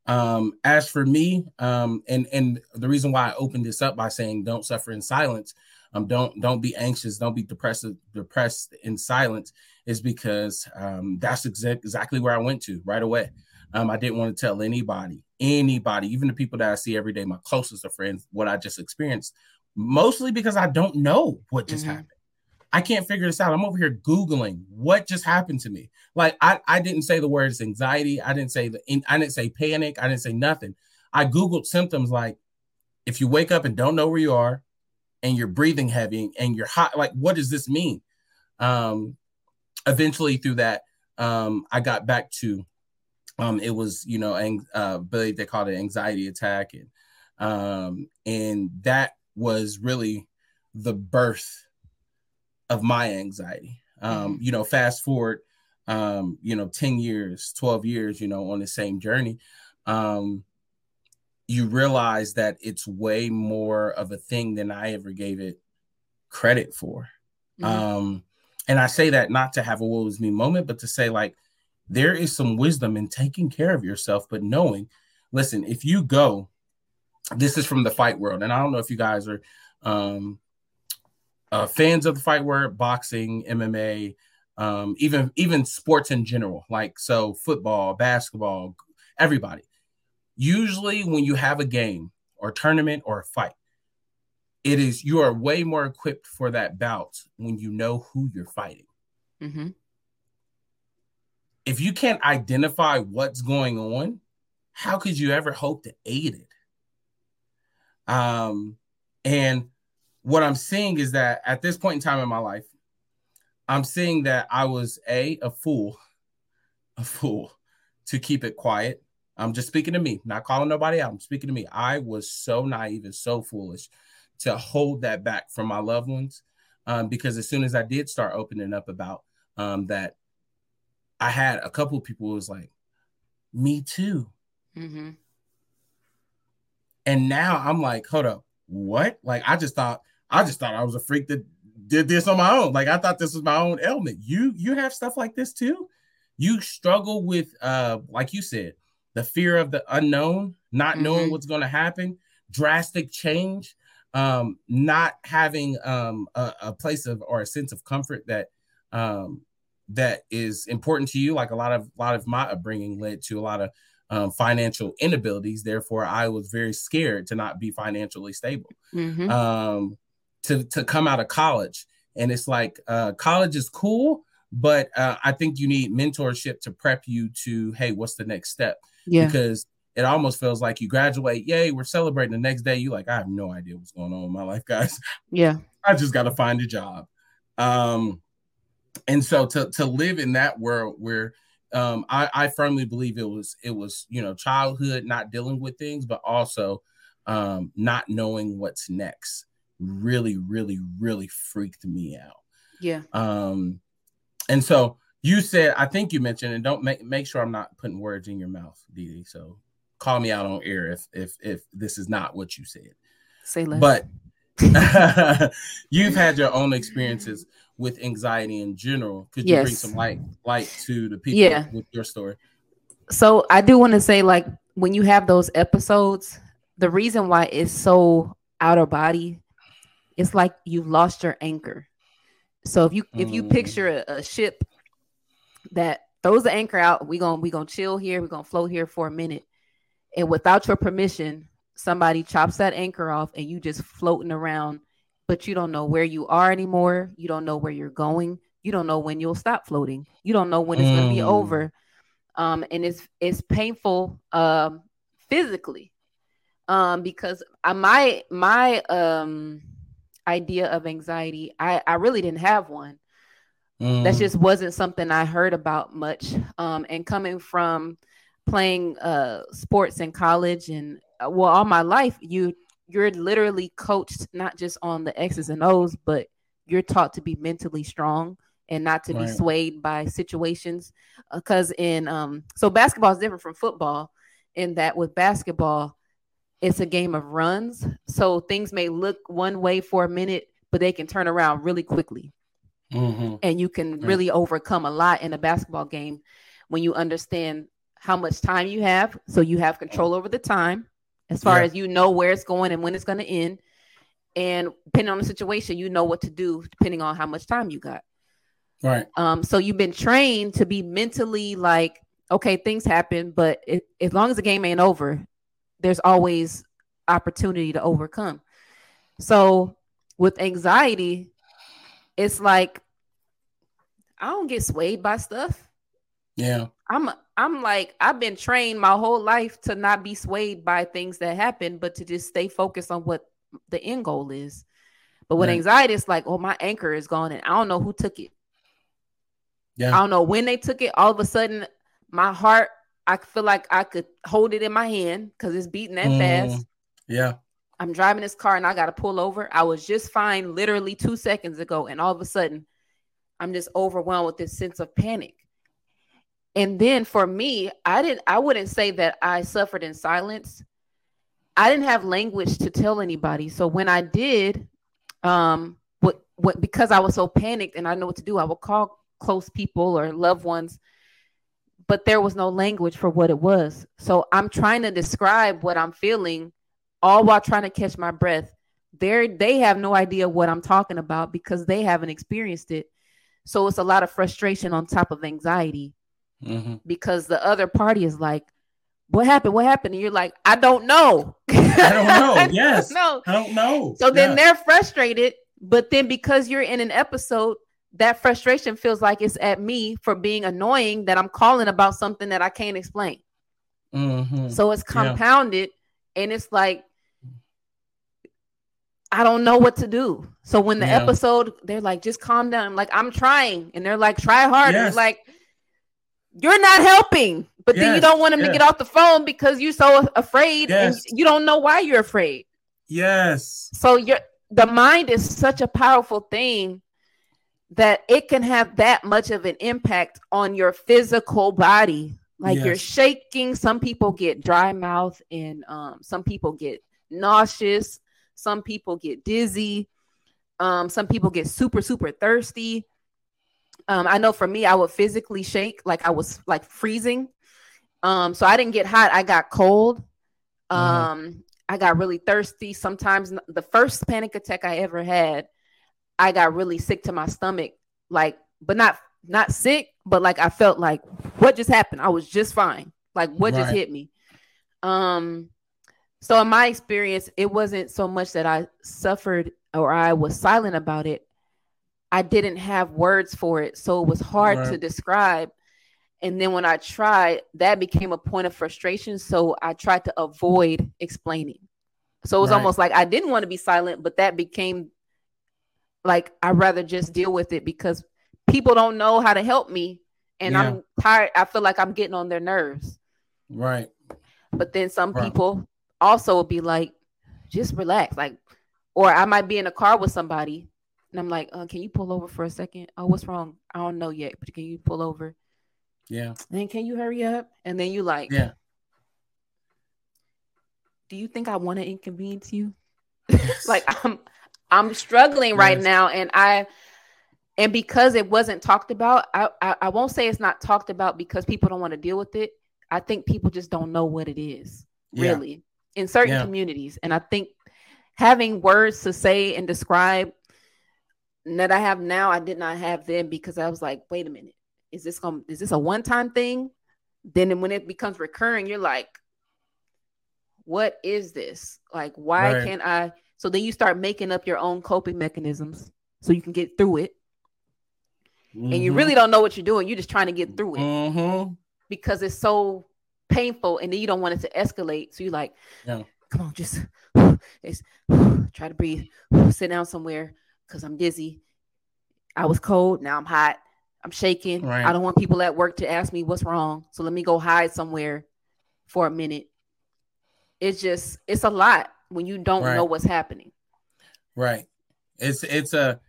um as for me, um and and the reason why I opened this up by saying don't suffer in silence, um don't don't be anxious, don't be depressed depressed in silence is because um that's exa- exactly where I went to right away. Um I didn't want to tell anybody, anybody, even the people that I see every day, my closest of friends, what I just experienced, mostly because I don't know what just mm-hmm. happened. I can't figure this out. I'm over here Googling what just happened to me. Like I, I didn't say the words anxiety. I didn't say the I didn't say panic. I didn't say nothing. I Googled symptoms like if you wake up and don't know where you are and you're breathing heavy and you're hot, like what does this mean? Um eventually through that, um, I got back to um it was, you know, ang- uh, believe they called it anxiety attack and Um, and that was really the birth of my anxiety. Um, mm-hmm. you know, fast forward, um, you know, 10 years, 12 years, you know, on the same journey. Um, you realize that it's way more of a thing than I ever gave it credit for. Mm-hmm. Um, and I say that not to have a woe is me moment, but to say like there is some wisdom in taking care of yourself, but knowing, listen, if you go, this is from the fight world, and I don't know if you guys are um, uh, fans of the fight world, boxing, MMA, um, even even sports in general, like so football, basketball, everybody Usually, when you have a game or tournament or a fight, it is you are way more equipped for that bout when you know who you're fighting. Mm-hmm. If you can't identify what's going on, how could you ever hope to aid it? Um, and what I'm seeing is that at this point in time in my life, I'm seeing that I was a a fool, a fool to keep it quiet. I'm just speaking to me, not calling nobody out. I'm speaking to me. I was so naive and so foolish to hold that back from my loved ones. Um, because as soon as I did start opening up about um, that, I had a couple of people was like, me too. Mm-hmm. And now I'm like, hold up, what? Like I just thought, I just thought I was a freak that did this on my own. Like I thought this was my own ailment. You you have stuff like this too. You struggle with uh, like you said, the fear of the unknown, not mm-hmm. knowing what's going to happen, drastic change, um, not having um, a, a, place of or a sense of comfort that um, that is important to you. Like a lot of a lot of my upbringing led to a lot of um, financial inabilities. Therefore, I was very scared to not be financially stable. Mm-hmm. Um, to to come out of college, and it's like uh, college is cool, but uh, I think you need mentorship to prep you to hey, what's the next step? Yeah. Because it almost feels like you graduate, yay, we're celebrating the next day. You like, I have no idea what's going on in my life, guys. Yeah. I just gotta find a job. Um, and so to to live in that world where um I, I firmly believe it was it was you know childhood not dealing with things, but also um not knowing what's next really, really, really freaked me out. Yeah. Um, and so you said, I think you mentioned, and don't make make sure I'm not putting words in your mouth, Dee. Dee. So call me out on air if if if this is not what you said. Say less. But you've had your own experiences with anxiety in general. Could you yes. bring some light light to the people yeah. with your story? So I do want to say, like, when you have those episodes, the reason why it's so out of body, it's like you've lost your anchor. So if you if you mm. picture a, a ship that throws the anchor out. We gonna we gonna chill here. We're gonna float here for a minute, and without your permission, somebody chops that anchor off, and you just floating around, but you don't know where you are anymore. You don't know where you're going. You don't know when you'll stop floating. You don't know when it's mm. gonna be mm. over. Um, and it's it's painful um physically. Um, because I, my my um idea of anxiety, I I really didn't have one. Mm. That just wasn't something I heard about much. Um, and coming from playing uh, sports in college and uh, well, all my life, you you're literally coached not just on the X's and O's, but you're taught to be mentally strong and not to right. be swayed by situations. Because uh, in um, so basketball is different from football in that with basketball, it's a game of runs. So things may look one way for a minute, but they can turn around really quickly. Mm-hmm. And you can really overcome a lot in a basketball game when you understand how much time you have. So you have control over the time as far yeah. as you know where it's going and when it's going to end. And depending on the situation, you know what to do depending on how much time you got. Right. Um, so you've been trained to be mentally like, okay, things happen, but it, as long as the game ain't over, there's always opportunity to overcome. So with anxiety, it's like I don't get swayed by stuff. Yeah. I'm I'm like I've been trained my whole life to not be swayed by things that happen, but to just stay focused on what the end goal is. But with right. anxiety, it's like, oh, my anchor is gone, and I don't know who took it. Yeah. I don't know when they took it. All of a sudden, my heart, I feel like I could hold it in my hand because it's beating that mm. fast. Yeah. I'm driving this car and I got to pull over. I was just fine literally two seconds ago. And all of a sudden, I'm just overwhelmed with this sense of panic. And then for me, I didn't, I wouldn't say that I suffered in silence. I didn't have language to tell anybody. So when I did, um, what, what, because I was so panicked and I know what to do, I would call close people or loved ones, but there was no language for what it was. So I'm trying to describe what I'm feeling all while trying to catch my breath. They're, they have no idea what I'm talking about because they haven't experienced it. So it's a lot of frustration on top of anxiety mm-hmm. because the other party is like, what happened? What happened? And you're like, I don't know. I don't know. yes. No. I don't know. So yeah. then they're frustrated. But then because you're in an episode, that frustration feels like it's at me for being annoying that I'm calling about something that I can't explain. Mm-hmm. So it's compounded yeah. and it's like I don't know what to do. So when the yeah. episode, they're like, just calm down. I'm like, I'm trying. And they're like, try harder. Yes. Like, you're not helping. But yes. then you don't want them yes. to get off the phone because you're so afraid and you don't know why you're afraid. Yes. So you're the mind is such a powerful thing that it can have that much of an impact on your physical body. Like you're shaking. Some people get dry mouth and um, some people get nauseous some people get dizzy. Um, some people get super, super thirsty. Um, I know for me, I would physically shake like I was like freezing. Um, so I didn't get hot, I got cold. Mm-hmm. Um, mm-hmm. I got really thirsty. Sometimes the first panic attack I ever had, I got really sick to my stomach, like, but not not sick, but like I felt like what just happened? I was just fine. Like what right. just hit me? Um, so in my experience, it wasn't so much that I suffered or I was silent about it. I didn't have words for it. So it was hard right. to describe. And then when I tried, that became a point of frustration. So I tried to avoid explaining. So it was right. almost like I didn't want to be silent, but that became like I'd rather just deal with it because people don't know how to help me. And yeah. I'm tired. I feel like I'm getting on their nerves. Right. But then some right. people also would be like, just relax. Like, or I might be in a car with somebody and I'm like, uh, can you pull over for a second? Oh, what's wrong? I don't know yet, but can you pull over? Yeah. And can you hurry up? And then you like, yeah. Do you think I want to inconvenience you? like I'm I'm struggling right yes. now and I and because it wasn't talked about, I, I, I won't say it's not talked about because people don't want to deal with it. I think people just don't know what it is, yeah. really in certain yeah. communities. And I think having words to say and describe that I have now, I did not have then because I was like, wait a minute, is this going is this a one-time thing? Then when it becomes recurring, you're like, what is this? Like, why right. can't I? So then you start making up your own coping mechanisms so you can get through it. Mm-hmm. And you mm-hmm. really don't know what you're doing. You're just trying to get through it mm-hmm. because it's so painful and then you don't want it to escalate. So you're like, yeah. come on, just it's, try to breathe, sit down somewhere because I'm dizzy. I was cold, now I'm hot. I'm shaking. Right. I don't want people at work to ask me what's wrong. So let me go hide somewhere for a minute. It's just it's a lot when you don't right. know what's happening. Right. It's it's a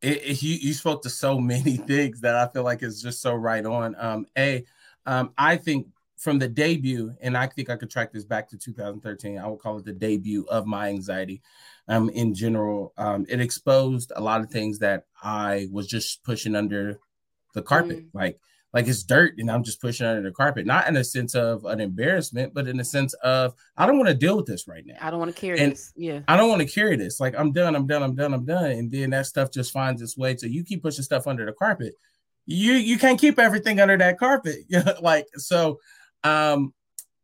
it, it, you, you spoke to so many things that I feel like is just so right on. Um, a, um, I think from the debut, and I think I could track this back to 2013. I would call it the debut of my anxiety. Um, in general, um, it exposed a lot of things that I was just pushing under the carpet, mm. like like it's dirt, and I'm just pushing under the carpet. Not in a sense of an embarrassment, but in a sense of I don't want to deal with this right now. I don't want to carry and this. Yeah, I don't want to carry this. Like I'm done. I'm done. I'm done. I'm done. And then that stuff just finds its way. So you keep pushing stuff under the carpet. You you can't keep everything under that carpet. like so um,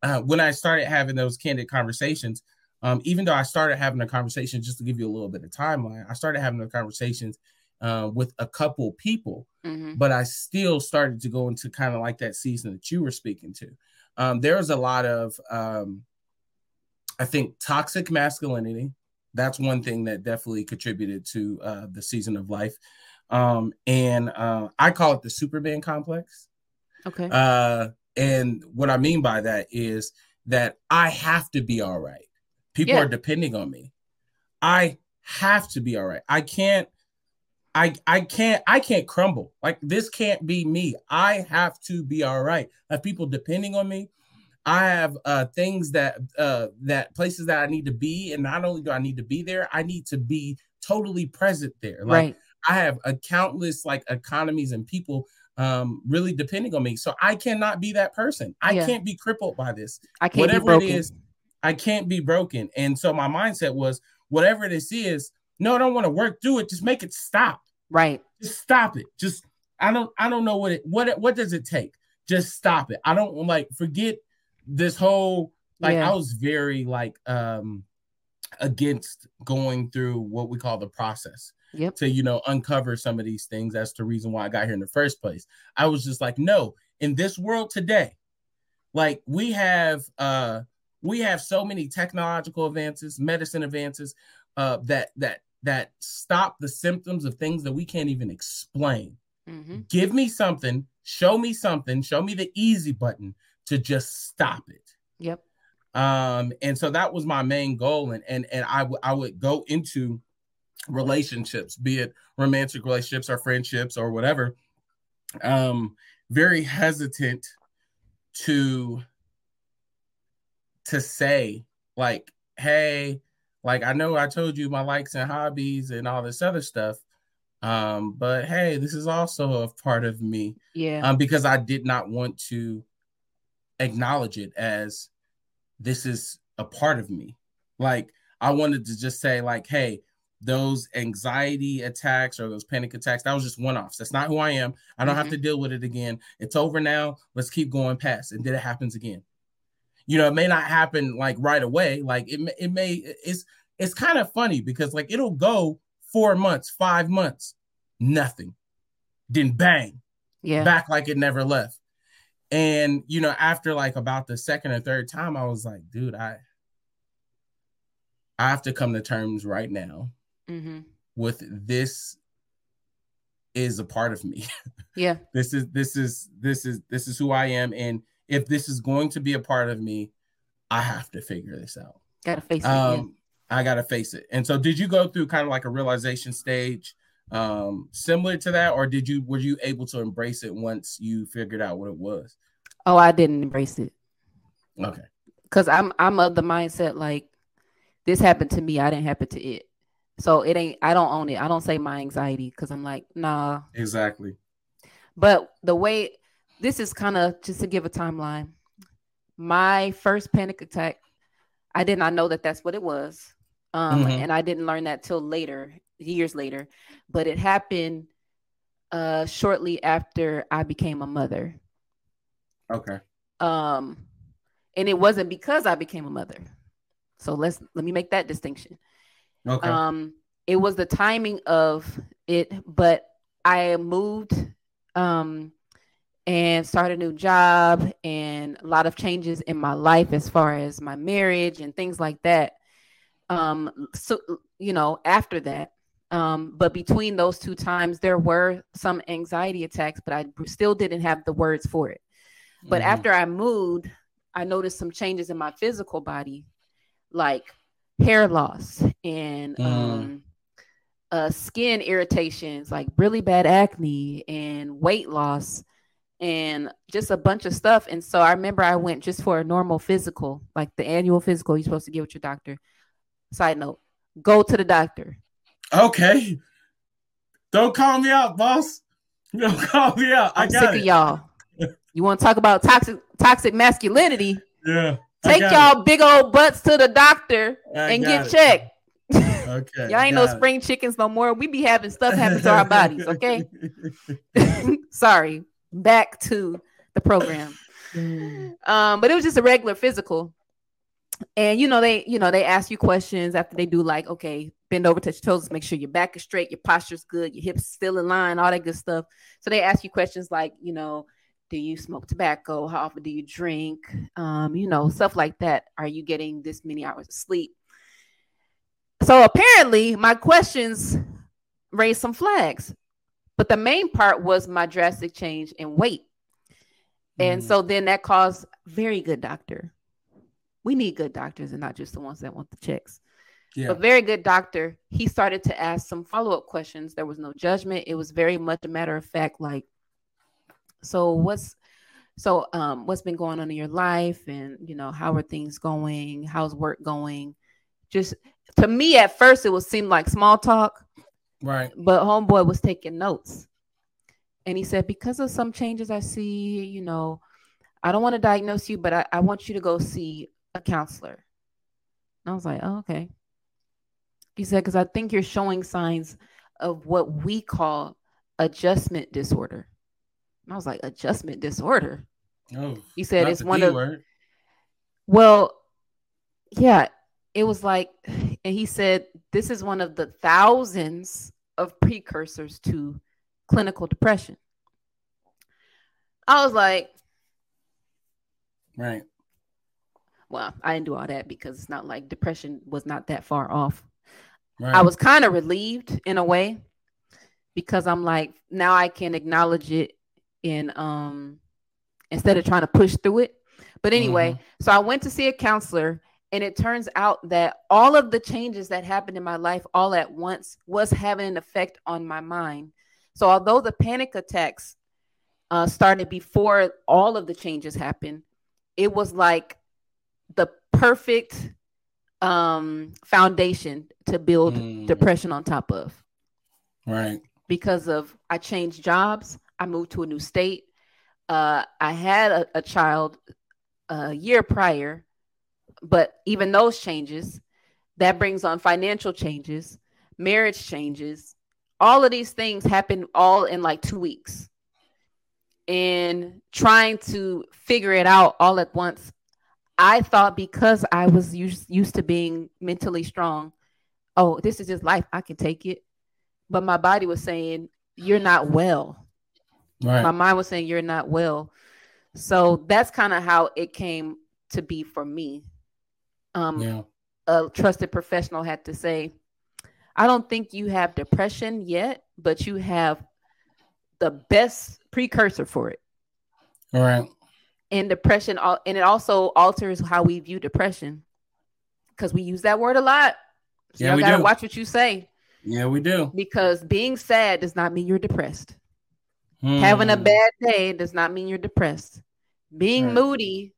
uh, when I started having those candid conversations, um, even though I started having a conversation, just to give you a little bit of timeline, I started having the conversations uh, with a couple people, mm-hmm. but I still started to go into kind of like that season that you were speaking to. Um, there was a lot of, um, I think, toxic masculinity. That's one thing that definitely contributed to uh, the season of life. Um, and uh, I call it the Superman complex. Okay. Uh, and what I mean by that is that I have to be all right. People yeah. are depending on me. I have to be all right. I can't I I can't I can't crumble. Like this can't be me. I have to be all right. I have people depending on me. I have uh things that uh that places that I need to be and not only do I need to be there, I need to be totally present there. Like right. I have a countless like economies and people um really depending on me. So I cannot be that person. I yeah. can't be crippled by this. I can't whatever it is, I can't be broken. And so my mindset was whatever this is, no, I don't want to work through it. Just make it stop. Right. Just stop it. Just I don't I don't know what it what what does it take? Just stop it. I don't like forget this whole like yeah. I was very like um against going through what we call the process. Yep. To you know uncover some of these things. That's the reason why I got here in the first place. I was just like, no, in this world today, like we have uh we have so many technological advances, medicine advances, uh, that that that stop the symptoms of things that we can't even explain. Mm-hmm. Give me something, show me something, show me the easy button to just stop it. Yep. Um, and so that was my main goal, and and and I, w- I would go into relationships, be it romantic relationships or friendships or whatever, um, very hesitant to to say like, hey, like I know I told you my likes and hobbies and all this other stuff. Um, but hey, this is also a part of me. Yeah. Um, because I did not want to acknowledge it as this is a part of me. Like I wanted to just say, like, hey, those anxiety attacks or those panic attacks, that was just one-offs. That's not who I am. I don't mm-hmm. have to deal with it again. It's over now. Let's keep going past. And then it happens again you know, it may not happen like right away. Like it, it may, it's, it's kind of funny because like it'll go four months, five months, nothing. Then bang, yeah, back like it never left. And you know, after like about the second or third time, I was like, dude, I, I have to come to terms right now mm-hmm. with this is a part of me. Yeah. this is this is this is this is who I am. And if this is going to be a part of me, I have to figure this out. Gotta face it. I gotta face it. And so, did you go through kind of like a realization stage, um, similar to that, or did you were you able to embrace it once you figured out what it was? Oh, I didn't embrace it. Okay. Because I'm I'm of the mindset like this happened to me, I didn't happen to it. So it ain't. I don't own it. I don't say my anxiety because I'm like, nah. Exactly. But the way this is kind of just to give a timeline. My first panic attack, I did not know that that's what it was. Um, mm-hmm. and I didn't learn that till later, years later. But it happened uh shortly after I became a mother. Okay. Um, and it wasn't because I became a mother. So let's let me make that distinction. Okay. Um, it was the timing of it, but I moved um and start a new job and a lot of changes in my life as far as my marriage and things like that. Um, so you know, after that, um, but between those two times, there were some anxiety attacks, but I still didn't have the words for it. But mm-hmm. after I moved, I noticed some changes in my physical body, like hair loss and mm. um, uh, skin irritations, like really bad acne and weight loss and just a bunch of stuff. And so I remember I went just for a normal physical, like the annual physical you're supposed to get with your doctor. Side note, go to the doctor. Okay. Don't call me out, boss. Don't call me out. I'm I got sick it. of y'all. You want to talk about toxic toxic masculinity? Yeah. Take y'all it. big old butts to the doctor I and get it. checked. Okay. y'all ain't no it. spring chickens no more. We be having stuff happen to our bodies, okay? Sorry back to the program. Um, but it was just a regular physical. And you know, they you know, they ask you questions after they do like, okay, bend over, touch your toes, make sure your back is straight, your posture's good, your hips still in line, all that good stuff. So they ask you questions like, you know, do you smoke tobacco? How often do you drink? Um, you know, stuff like that. Are you getting this many hours of sleep? So apparently my questions raised some flags. But the main part was my drastic change in weight. And mm. so then that caused very good doctor. We need good doctors and not just the ones that want the checks. Yeah. A very good doctor. He started to ask some follow up questions. There was no judgment. It was very much a matter of fact, like, so what's so um what's been going on in your life and you know how are things going how's work going just to me at first it would seem like small talk right but homeboy was taking notes and he said because of some changes i see you know i don't want to diagnose you but I, I want you to go see a counselor and i was like oh, okay he said because i think you're showing signs of what we call adjustment disorder and I was like, adjustment disorder. Oh, he said it's one of. Word. Well, yeah, it was like, and he said this is one of the thousands of precursors to clinical depression. I was like, right. Well, I didn't do all that because it's not like depression was not that far off. Right. I was kind of relieved in a way because I'm like, now I can acknowledge it in um instead of trying to push through it. But anyway, mm-hmm. so I went to see a counselor and it turns out that all of the changes that happened in my life all at once was having an effect on my mind. So although the panic attacks uh, started before all of the changes happened, it was like the perfect um, foundation to build mm. depression on top of. Right. Because of I changed jobs, I moved to a new state. Uh, I had a, a child a year prior, but even those changes, that brings on financial changes, marriage changes. All of these things happen all in like two weeks. And trying to figure it out all at once, I thought because I was used, used to being mentally strong, oh, this is just life. I can take it. But my body was saying, you're not well. Right. My mind was saying you're not well. So that's kind of how it came to be for me. Um, yeah. A trusted professional had to say, I don't think you have depression yet, but you have the best precursor for it. All right. And depression, and it also alters how we view depression because we use that word a lot. So yeah, you gotta do. watch what you say. Yeah, we do. Because being sad does not mean you're depressed. Hmm. Having a bad day does not mean you're depressed. Being right. moody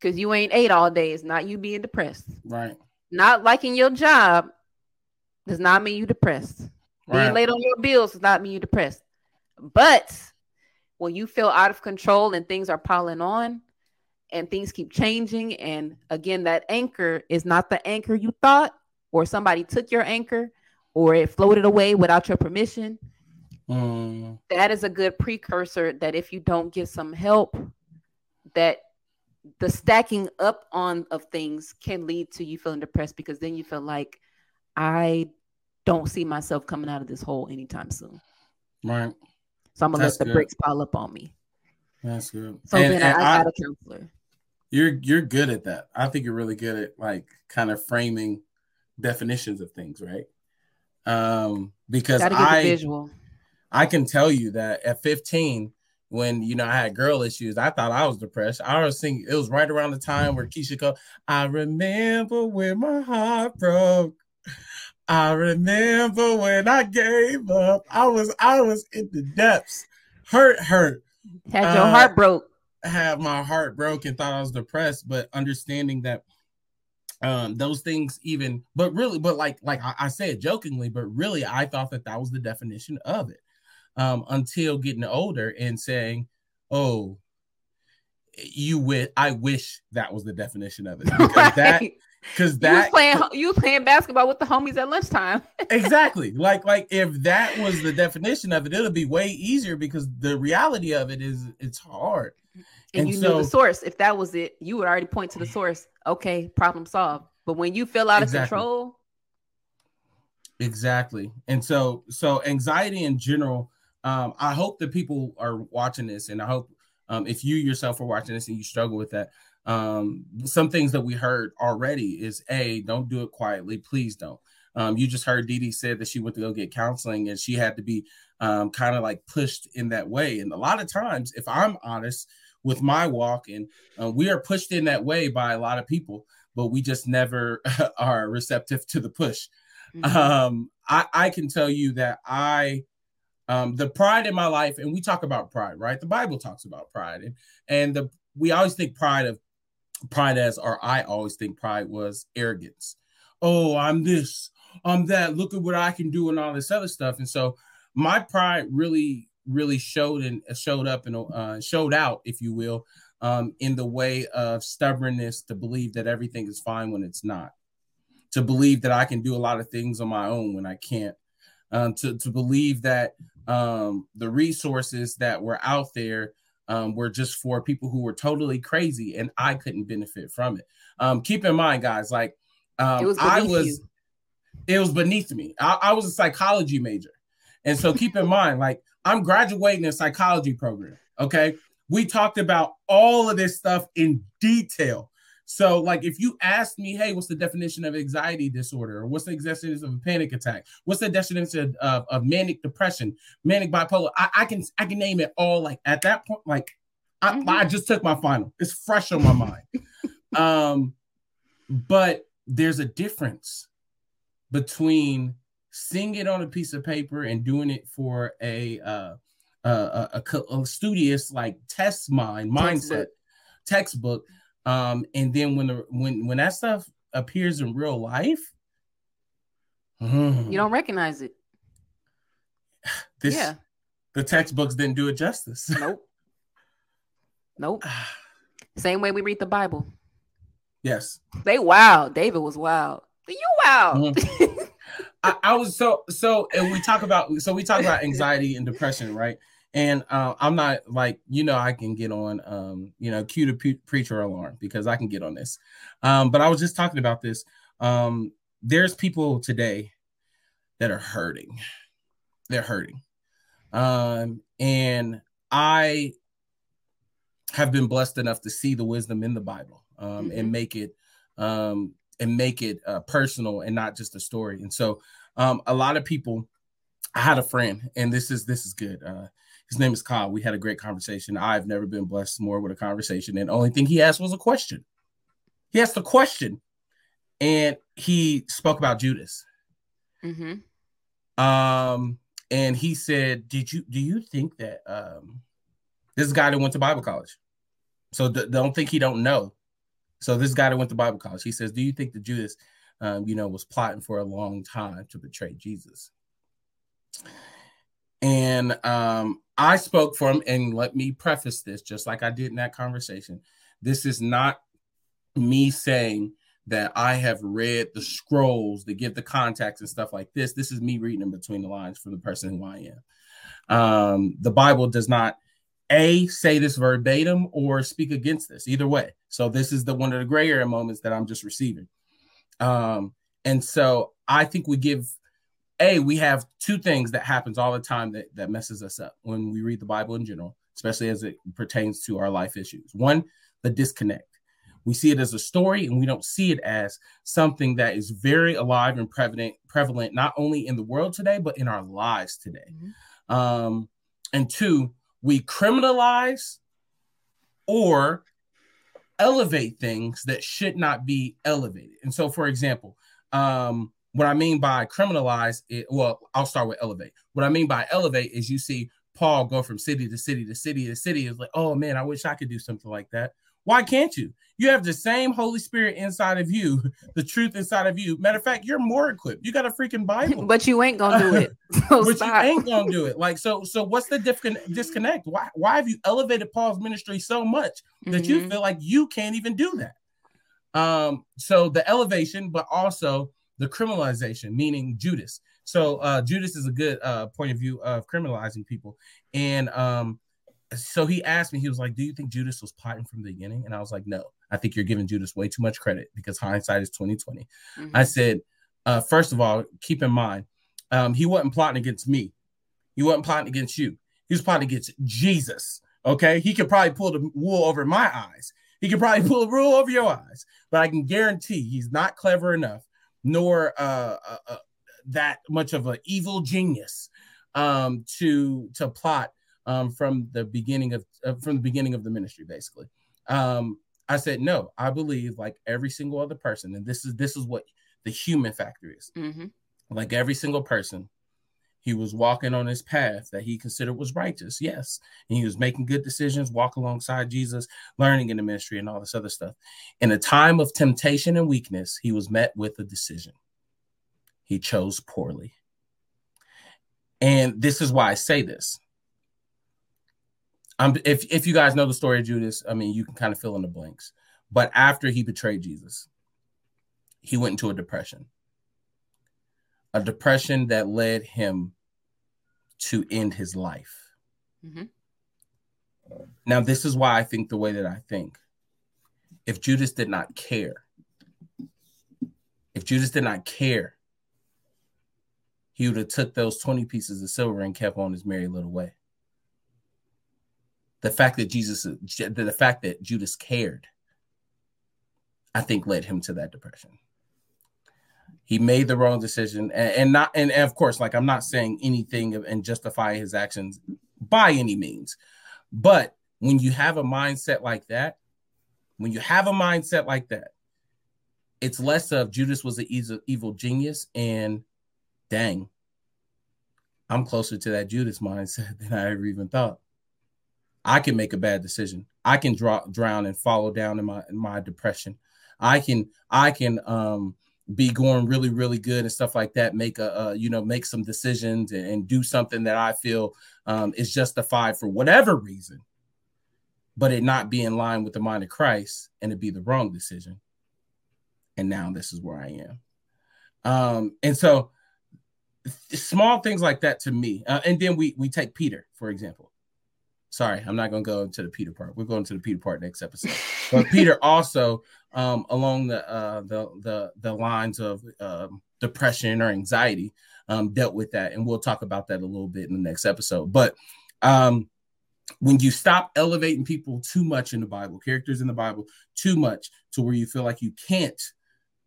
because you ain't ate all day is not you being depressed. Right. Not liking your job does not mean you depressed. right. Being late on your bills does not mean you're depressed. But when you feel out of control and things are piling on and things keep changing, and again, that anchor is not the anchor you thought, or somebody took your anchor, or it floated away without your permission Mm. That is a good precursor that if you don't get some help, that the stacking up on of things can lead to you feeling depressed because then you feel like I don't see myself coming out of this hole anytime soon. Right. So I'm gonna That's let the good. bricks pile up on me. That's good. So and, then and I, I got a counselor. You're you're good at that. I think you're really good at like kind of framing definitions of things, right? Um, because I visual. I can tell you that at 15, when you know I had girl issues, I thought I was depressed. I was thinking it was right around the time where Keyshia go, I remember when my heart broke. I remember when I gave up. I was I was in the depths. Hurt, hurt. Had your uh, heart broke. Had my heart broke and thought I was depressed, but understanding that um those things even but really but like like I, I said jokingly but really i thought that that was the definition of it um, until getting older and saying, "Oh, you wish I wish that was the definition of it." Because right. that because that you playing you playing basketball with the homies at lunchtime. exactly. Like like if that was the definition of it, it'll be way easier because the reality of it is it's hard. And, and you so, knew the source. If that was it, you would already point to the source. Okay, problem solved. But when you feel out exactly. of control, exactly. And so so anxiety in general um, I hope that people are watching this, and I hope um, if you yourself are watching this and you struggle with that, um, some things that we heard already is a don't do it quietly, please don't. Um, you just heard Dee Dee said that she went to go get counseling and she had to be um, kind of like pushed in that way. And a lot of times, if I'm honest, with my walk, and uh, we are pushed in that way by a lot of people, but we just never are receptive to the push. Mm-hmm. Um, I, I can tell you that I um, the pride in my life, and we talk about pride, right? The Bible talks about pride, and and the we always think pride of pride as, or I always think pride was arrogance. Oh, I'm this, I'm that. Look at what I can do, and all this other stuff. And so my pride really, really showed and showed up and uh, showed out, if you will, um, in the way of stubbornness to believe that everything is fine when it's not, to believe that I can do a lot of things on my own when I can't, um, to to believe that um, the resources that were out there um, were just for people who were totally crazy and I couldn't benefit from it. Um, keep in mind, guys, like um, was I was, you. it was beneath me. I, I was a psychology major. And so keep in mind, like I'm graduating a psychology program. Okay. We talked about all of this stuff in detail. So, like, if you ask me, hey, what's the definition of anxiety disorder, or what's the definition of a panic attack, what's the definition of, of manic depression, manic bipolar, I, I, can I can name it all. Like at that point, like I, mm-hmm. I just took my final. It's fresh on my mind. um, but there's a difference between seeing it on a piece of paper and doing it for a uh, a, a, a, a studious like test mind mindset textbook. textbook um, and then when the when when that stuff appears in real life, you don't recognize it. This, yeah, the textbooks didn't do it justice. Nope. Nope. Same way we read the Bible. Yes. They wild. David was wild. You wild. Mm-hmm. I, I was so so, and we talk about so we talk about anxiety and depression, right? And uh, I'm not like, you know, I can get on, um, you know, cue the pre- preacher alarm because I can get on this. Um, but I was just talking about this. Um, there's people today that are hurting. They're hurting. Um, and I have been blessed enough to see the wisdom in the Bible um, mm-hmm. and make it um, and make it uh, personal and not just a story. And so um, a lot of people, I had a friend, and this is this is good. Uh, his name is Kyle. We had a great conversation. I've never been blessed more with a conversation. And the only thing he asked was a question. He asked a question and he spoke about Judas. Mm-hmm. Um, and he said, Did you do you think that um this guy that went to Bible college? So th- don't think he don't know. So this guy that went to Bible college, he says, Do you think that Judas um, you know, was plotting for a long time to betray Jesus? And um, I spoke for him, and let me preface this just like I did in that conversation. This is not me saying that I have read the scrolls that give the context and stuff like this. This is me reading in between the lines from the person who I am. Um, the Bible does not a say this verbatim or speak against this either way. So this is the one of the gray area moments that I'm just receiving. Um, and so I think we give a we have two things that happens all the time that that messes us up when we read the bible in general especially as it pertains to our life issues. One the disconnect. We see it as a story and we don't see it as something that is very alive and prevalent prevalent not only in the world today but in our lives today. Mm-hmm. um, and two we criminalize or elevate things that should not be elevated. And so for example um, what I mean by criminalize it, well, I'll start with elevate. What I mean by elevate is you see Paul go from city to city to city to city. Is like, oh man, I wish I could do something like that. Why can't you? You have the same Holy Spirit inside of you, the truth inside of you. Matter of fact, you're more equipped. You got a freaking Bible, but you ain't gonna do it. So but stop. you ain't gonna do it. Like so, so what's the disconnect? Why why have you elevated Paul's ministry so much that mm-hmm. you feel like you can't even do that? Um, so the elevation, but also the criminalization, meaning Judas. So uh, Judas is a good uh, point of view of criminalizing people. And um, so he asked me, he was like, "Do you think Judas was plotting from the beginning?" And I was like, "No, I think you're giving Judas way too much credit because hindsight is 2020." Mm-hmm. I said, uh, first of all, keep in mind, um, he wasn't plotting against me. He wasn't plotting against you. He was plotting against Jesus. Okay, he could probably pull the wool over my eyes. He could probably pull the wool over your eyes, but I can guarantee he's not clever enough nor uh, uh, uh, that much of an evil genius um, to to plot um, from the beginning of uh, from the beginning of the ministry, basically. Um, I said no. I believe like every single other person, and this is this is what the human factor is. Mm-hmm. Like every single person, he was walking on his path that he considered was righteous. Yes. And he was making good decisions, walk alongside Jesus, learning in the ministry and all this other stuff. In a time of temptation and weakness, he was met with a decision. He chose poorly. And this is why I say this. Um, if, if you guys know the story of Judas, I mean, you can kind of fill in the blanks. But after he betrayed Jesus, he went into a depression a depression that led him to end his life. Mm-hmm. Now, this is why I think the way that I think. If Judas did not care, if Judas did not care, he would have took those 20 pieces of silver and kept on his merry little way. The fact that Jesus, the fact that Judas cared, I think led him to that depression he made the wrong decision. And, and not and, and, of course like i'm not saying anything and justify his actions by any means. But when you have a mindset like that when you have a mindset like that it's less of judas was an evil, evil genius and dang i'm closer to that judas mindset than i ever even thought. I can make a bad decision. I can draw, drown and follow down in my in my depression. I can i can um be going really really good and stuff like that make a, a you know make some decisions and, and, do something that i feel um, is justified for whatever reason but it not be in line with the mind of christ and it be the wrong decision. And now this is where i am. Um, and so small things like that to me uh, and then we we take peter for example. Sorry i'm not going to go into the peter part. We're going to the peter part next episode. But peter also um, along the, uh, the the the lines of uh, depression or anxiety um, dealt with that, and we'll talk about that a little bit in the next episode. But um, when you stop elevating people too much in the Bible, characters in the Bible too much, to where you feel like you can't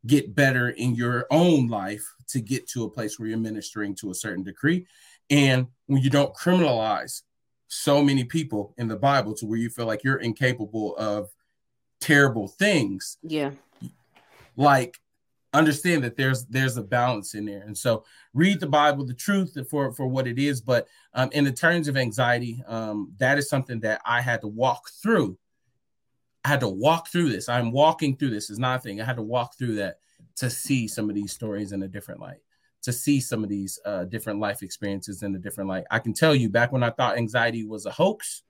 get better in your own life to get to a place where you're ministering to a certain degree, and when you don't criminalize so many people in the Bible to where you feel like you're incapable of terrible things. Yeah. Like understand that there's there's a balance in there. And so read the Bible, the truth for for what it is. But um, in the terms of anxiety, um, that is something that I had to walk through. I had to walk through this. I'm walking through this. Is not a thing. I had to walk through that to see some of these stories in a different light, to see some of these uh, different life experiences in a different light. I can tell you, back when I thought anxiety was a hoax,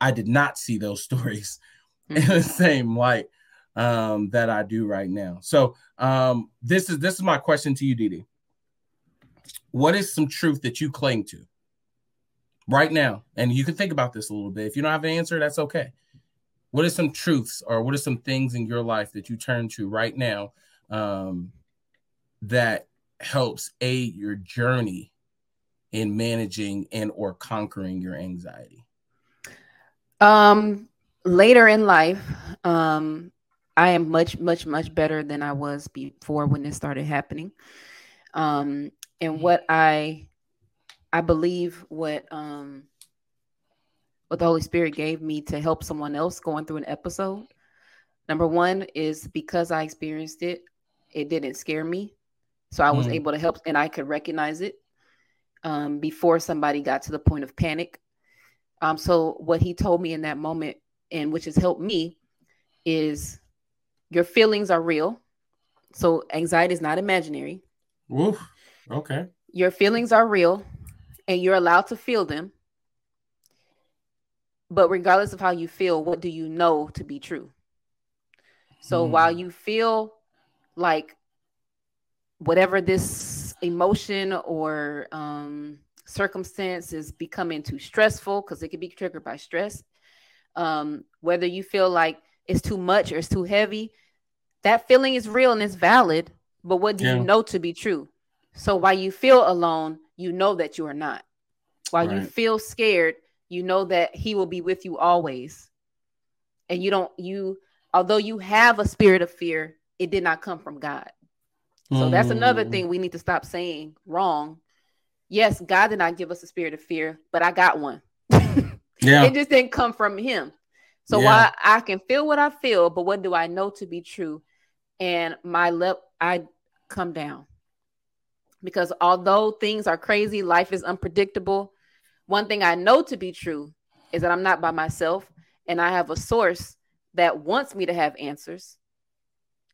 I did not see those stories mm-hmm. in the same light um, that I do right now. So um, this is this is my question to you, Didi. What is some truth that you cling to right now? And you can think about this a little bit. If you don't have an answer, that's okay. What are some truths or what are some things in your life that you turn to right now um, that helps aid your journey in managing and or conquering your anxiety? Um, later in life, um, I am much, much, much better than I was before when this started happening. Um, and mm-hmm. what I, I believe what um, what the Holy Spirit gave me to help someone else going through an episode. Number one is because I experienced it, it didn't scare me, so I was mm. able to help, and I could recognize it um, before somebody got to the point of panic. Um, so what he told me in that moment and which has helped me is your feelings are real. So anxiety is not imaginary. Oof. Okay. Your feelings are real and you're allowed to feel them. But regardless of how you feel, what do you know to be true? So hmm. while you feel like whatever this emotion or um, circumstance is becoming too stressful, because it can be triggered by stress, um, whether you feel like it's too much or it's too heavy, that feeling is real and it's valid. But what do yeah. you know to be true? So while you feel alone, you know that you are not. While right. you feel scared, you know that He will be with you always. And you don't, you, although you have a spirit of fear, it did not come from God. So mm. that's another mm. thing we need to stop saying wrong. Yes, God did not give us a spirit of fear, but I got one. Yeah. It just didn't come from him. So yeah. while I can feel what I feel, but what do I know to be true? And my lip, I come down. Because although things are crazy, life is unpredictable. One thing I know to be true is that I'm not by myself and I have a source that wants me to have answers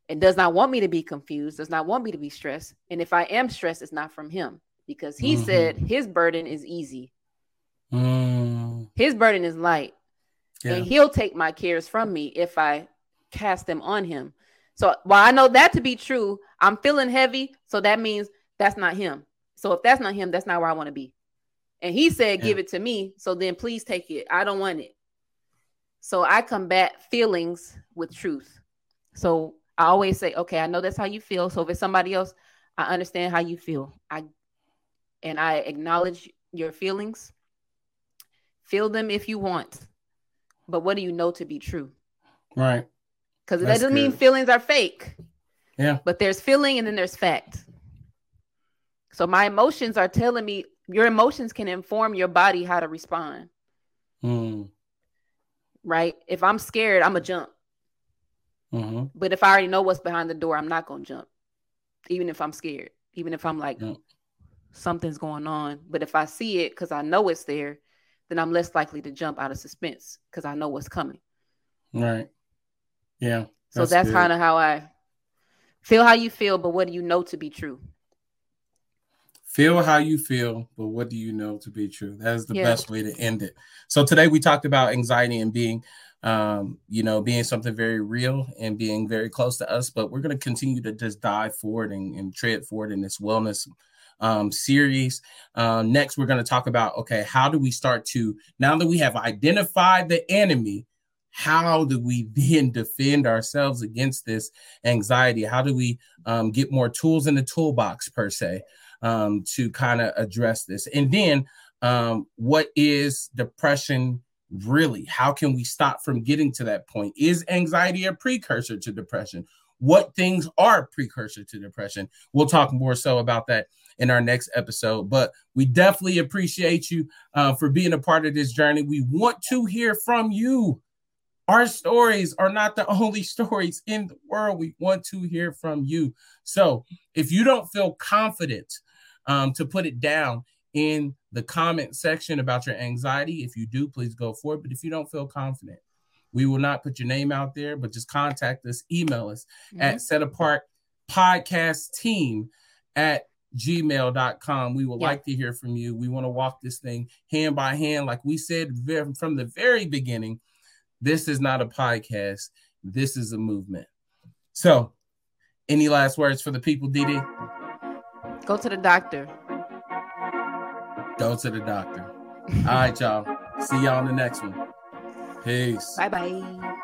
and does not want me to be confused, does not want me to be stressed. And if I am stressed, it's not from him because he mm-hmm. said his burden is easy. Mm. His burden is light. Yeah. And he'll take my cares from me if I cast them on him. So while I know that to be true, I'm feeling heavy. So that means that's not him. So if that's not him, that's not where I want to be. And he said, yeah. give it to me. So then please take it. I don't want it. So I combat feelings with truth. So I always say, okay, I know that's how you feel. So if it's somebody else, I understand how you feel. I and I acknowledge your feelings. Feel them if you want. But what do you know to be true? Right. Because that doesn't good. mean feelings are fake. Yeah. But there's feeling and then there's fact. So my emotions are telling me your emotions can inform your body how to respond. Mm. Right? If I'm scared, I'm a jump. Mm-hmm. But if I already know what's behind the door, I'm not gonna jump, even if I'm scared, even if I'm like something's going on. But if I see it because I know it's there, then I'm less likely to jump out of suspense because I know what's coming. Right. Yeah. That's so that's kind of how I feel how you feel, but what do you know to be true? Feel how you feel, but what do you know to be true? That is the yeah. best way to end it. So today we talked about anxiety and being um, you know, being something very real and being very close to us. But we're going to continue to just dive forward and, and tread forward in this wellness um, series. Uh, next, we're going to talk about okay, how do we start to now that we have identified the enemy? How do we then defend ourselves against this anxiety? How do we um, get more tools in the toolbox, per se, um, to kind of address this? And then, um, what is depression really? How can we stop from getting to that point? Is anxiety a precursor to depression? What things are precursor to depression? We'll talk more so about that in our next episode. But we definitely appreciate you uh, for being a part of this journey. We want to hear from you. Our stories are not the only stories in the world. We want to hear from you. So if you don't feel confident um, to put it down in the comment section about your anxiety. If you do, please go for it. But if you don't feel confident, we will not put your name out there, but just contact us, email us mm-hmm. at set apart podcast team at gmail.com. We would yeah. like to hear from you. We want to walk this thing hand by hand. Like we said from the very beginning, this is not a podcast, this is a movement. So, any last words for the people, Didi? Go to the doctor. Go to the doctor. All right, y'all. See y'all on the next one. Peace. Bye bye.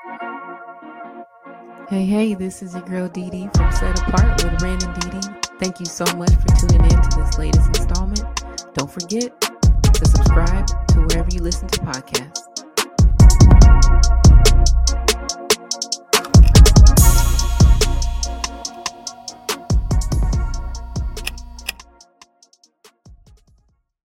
Hey, hey, this is your girl Dee Dee from Set Apart with Random Dee Dee. Thank you so much for tuning in to this latest installment. Don't forget to subscribe to wherever you listen to podcasts.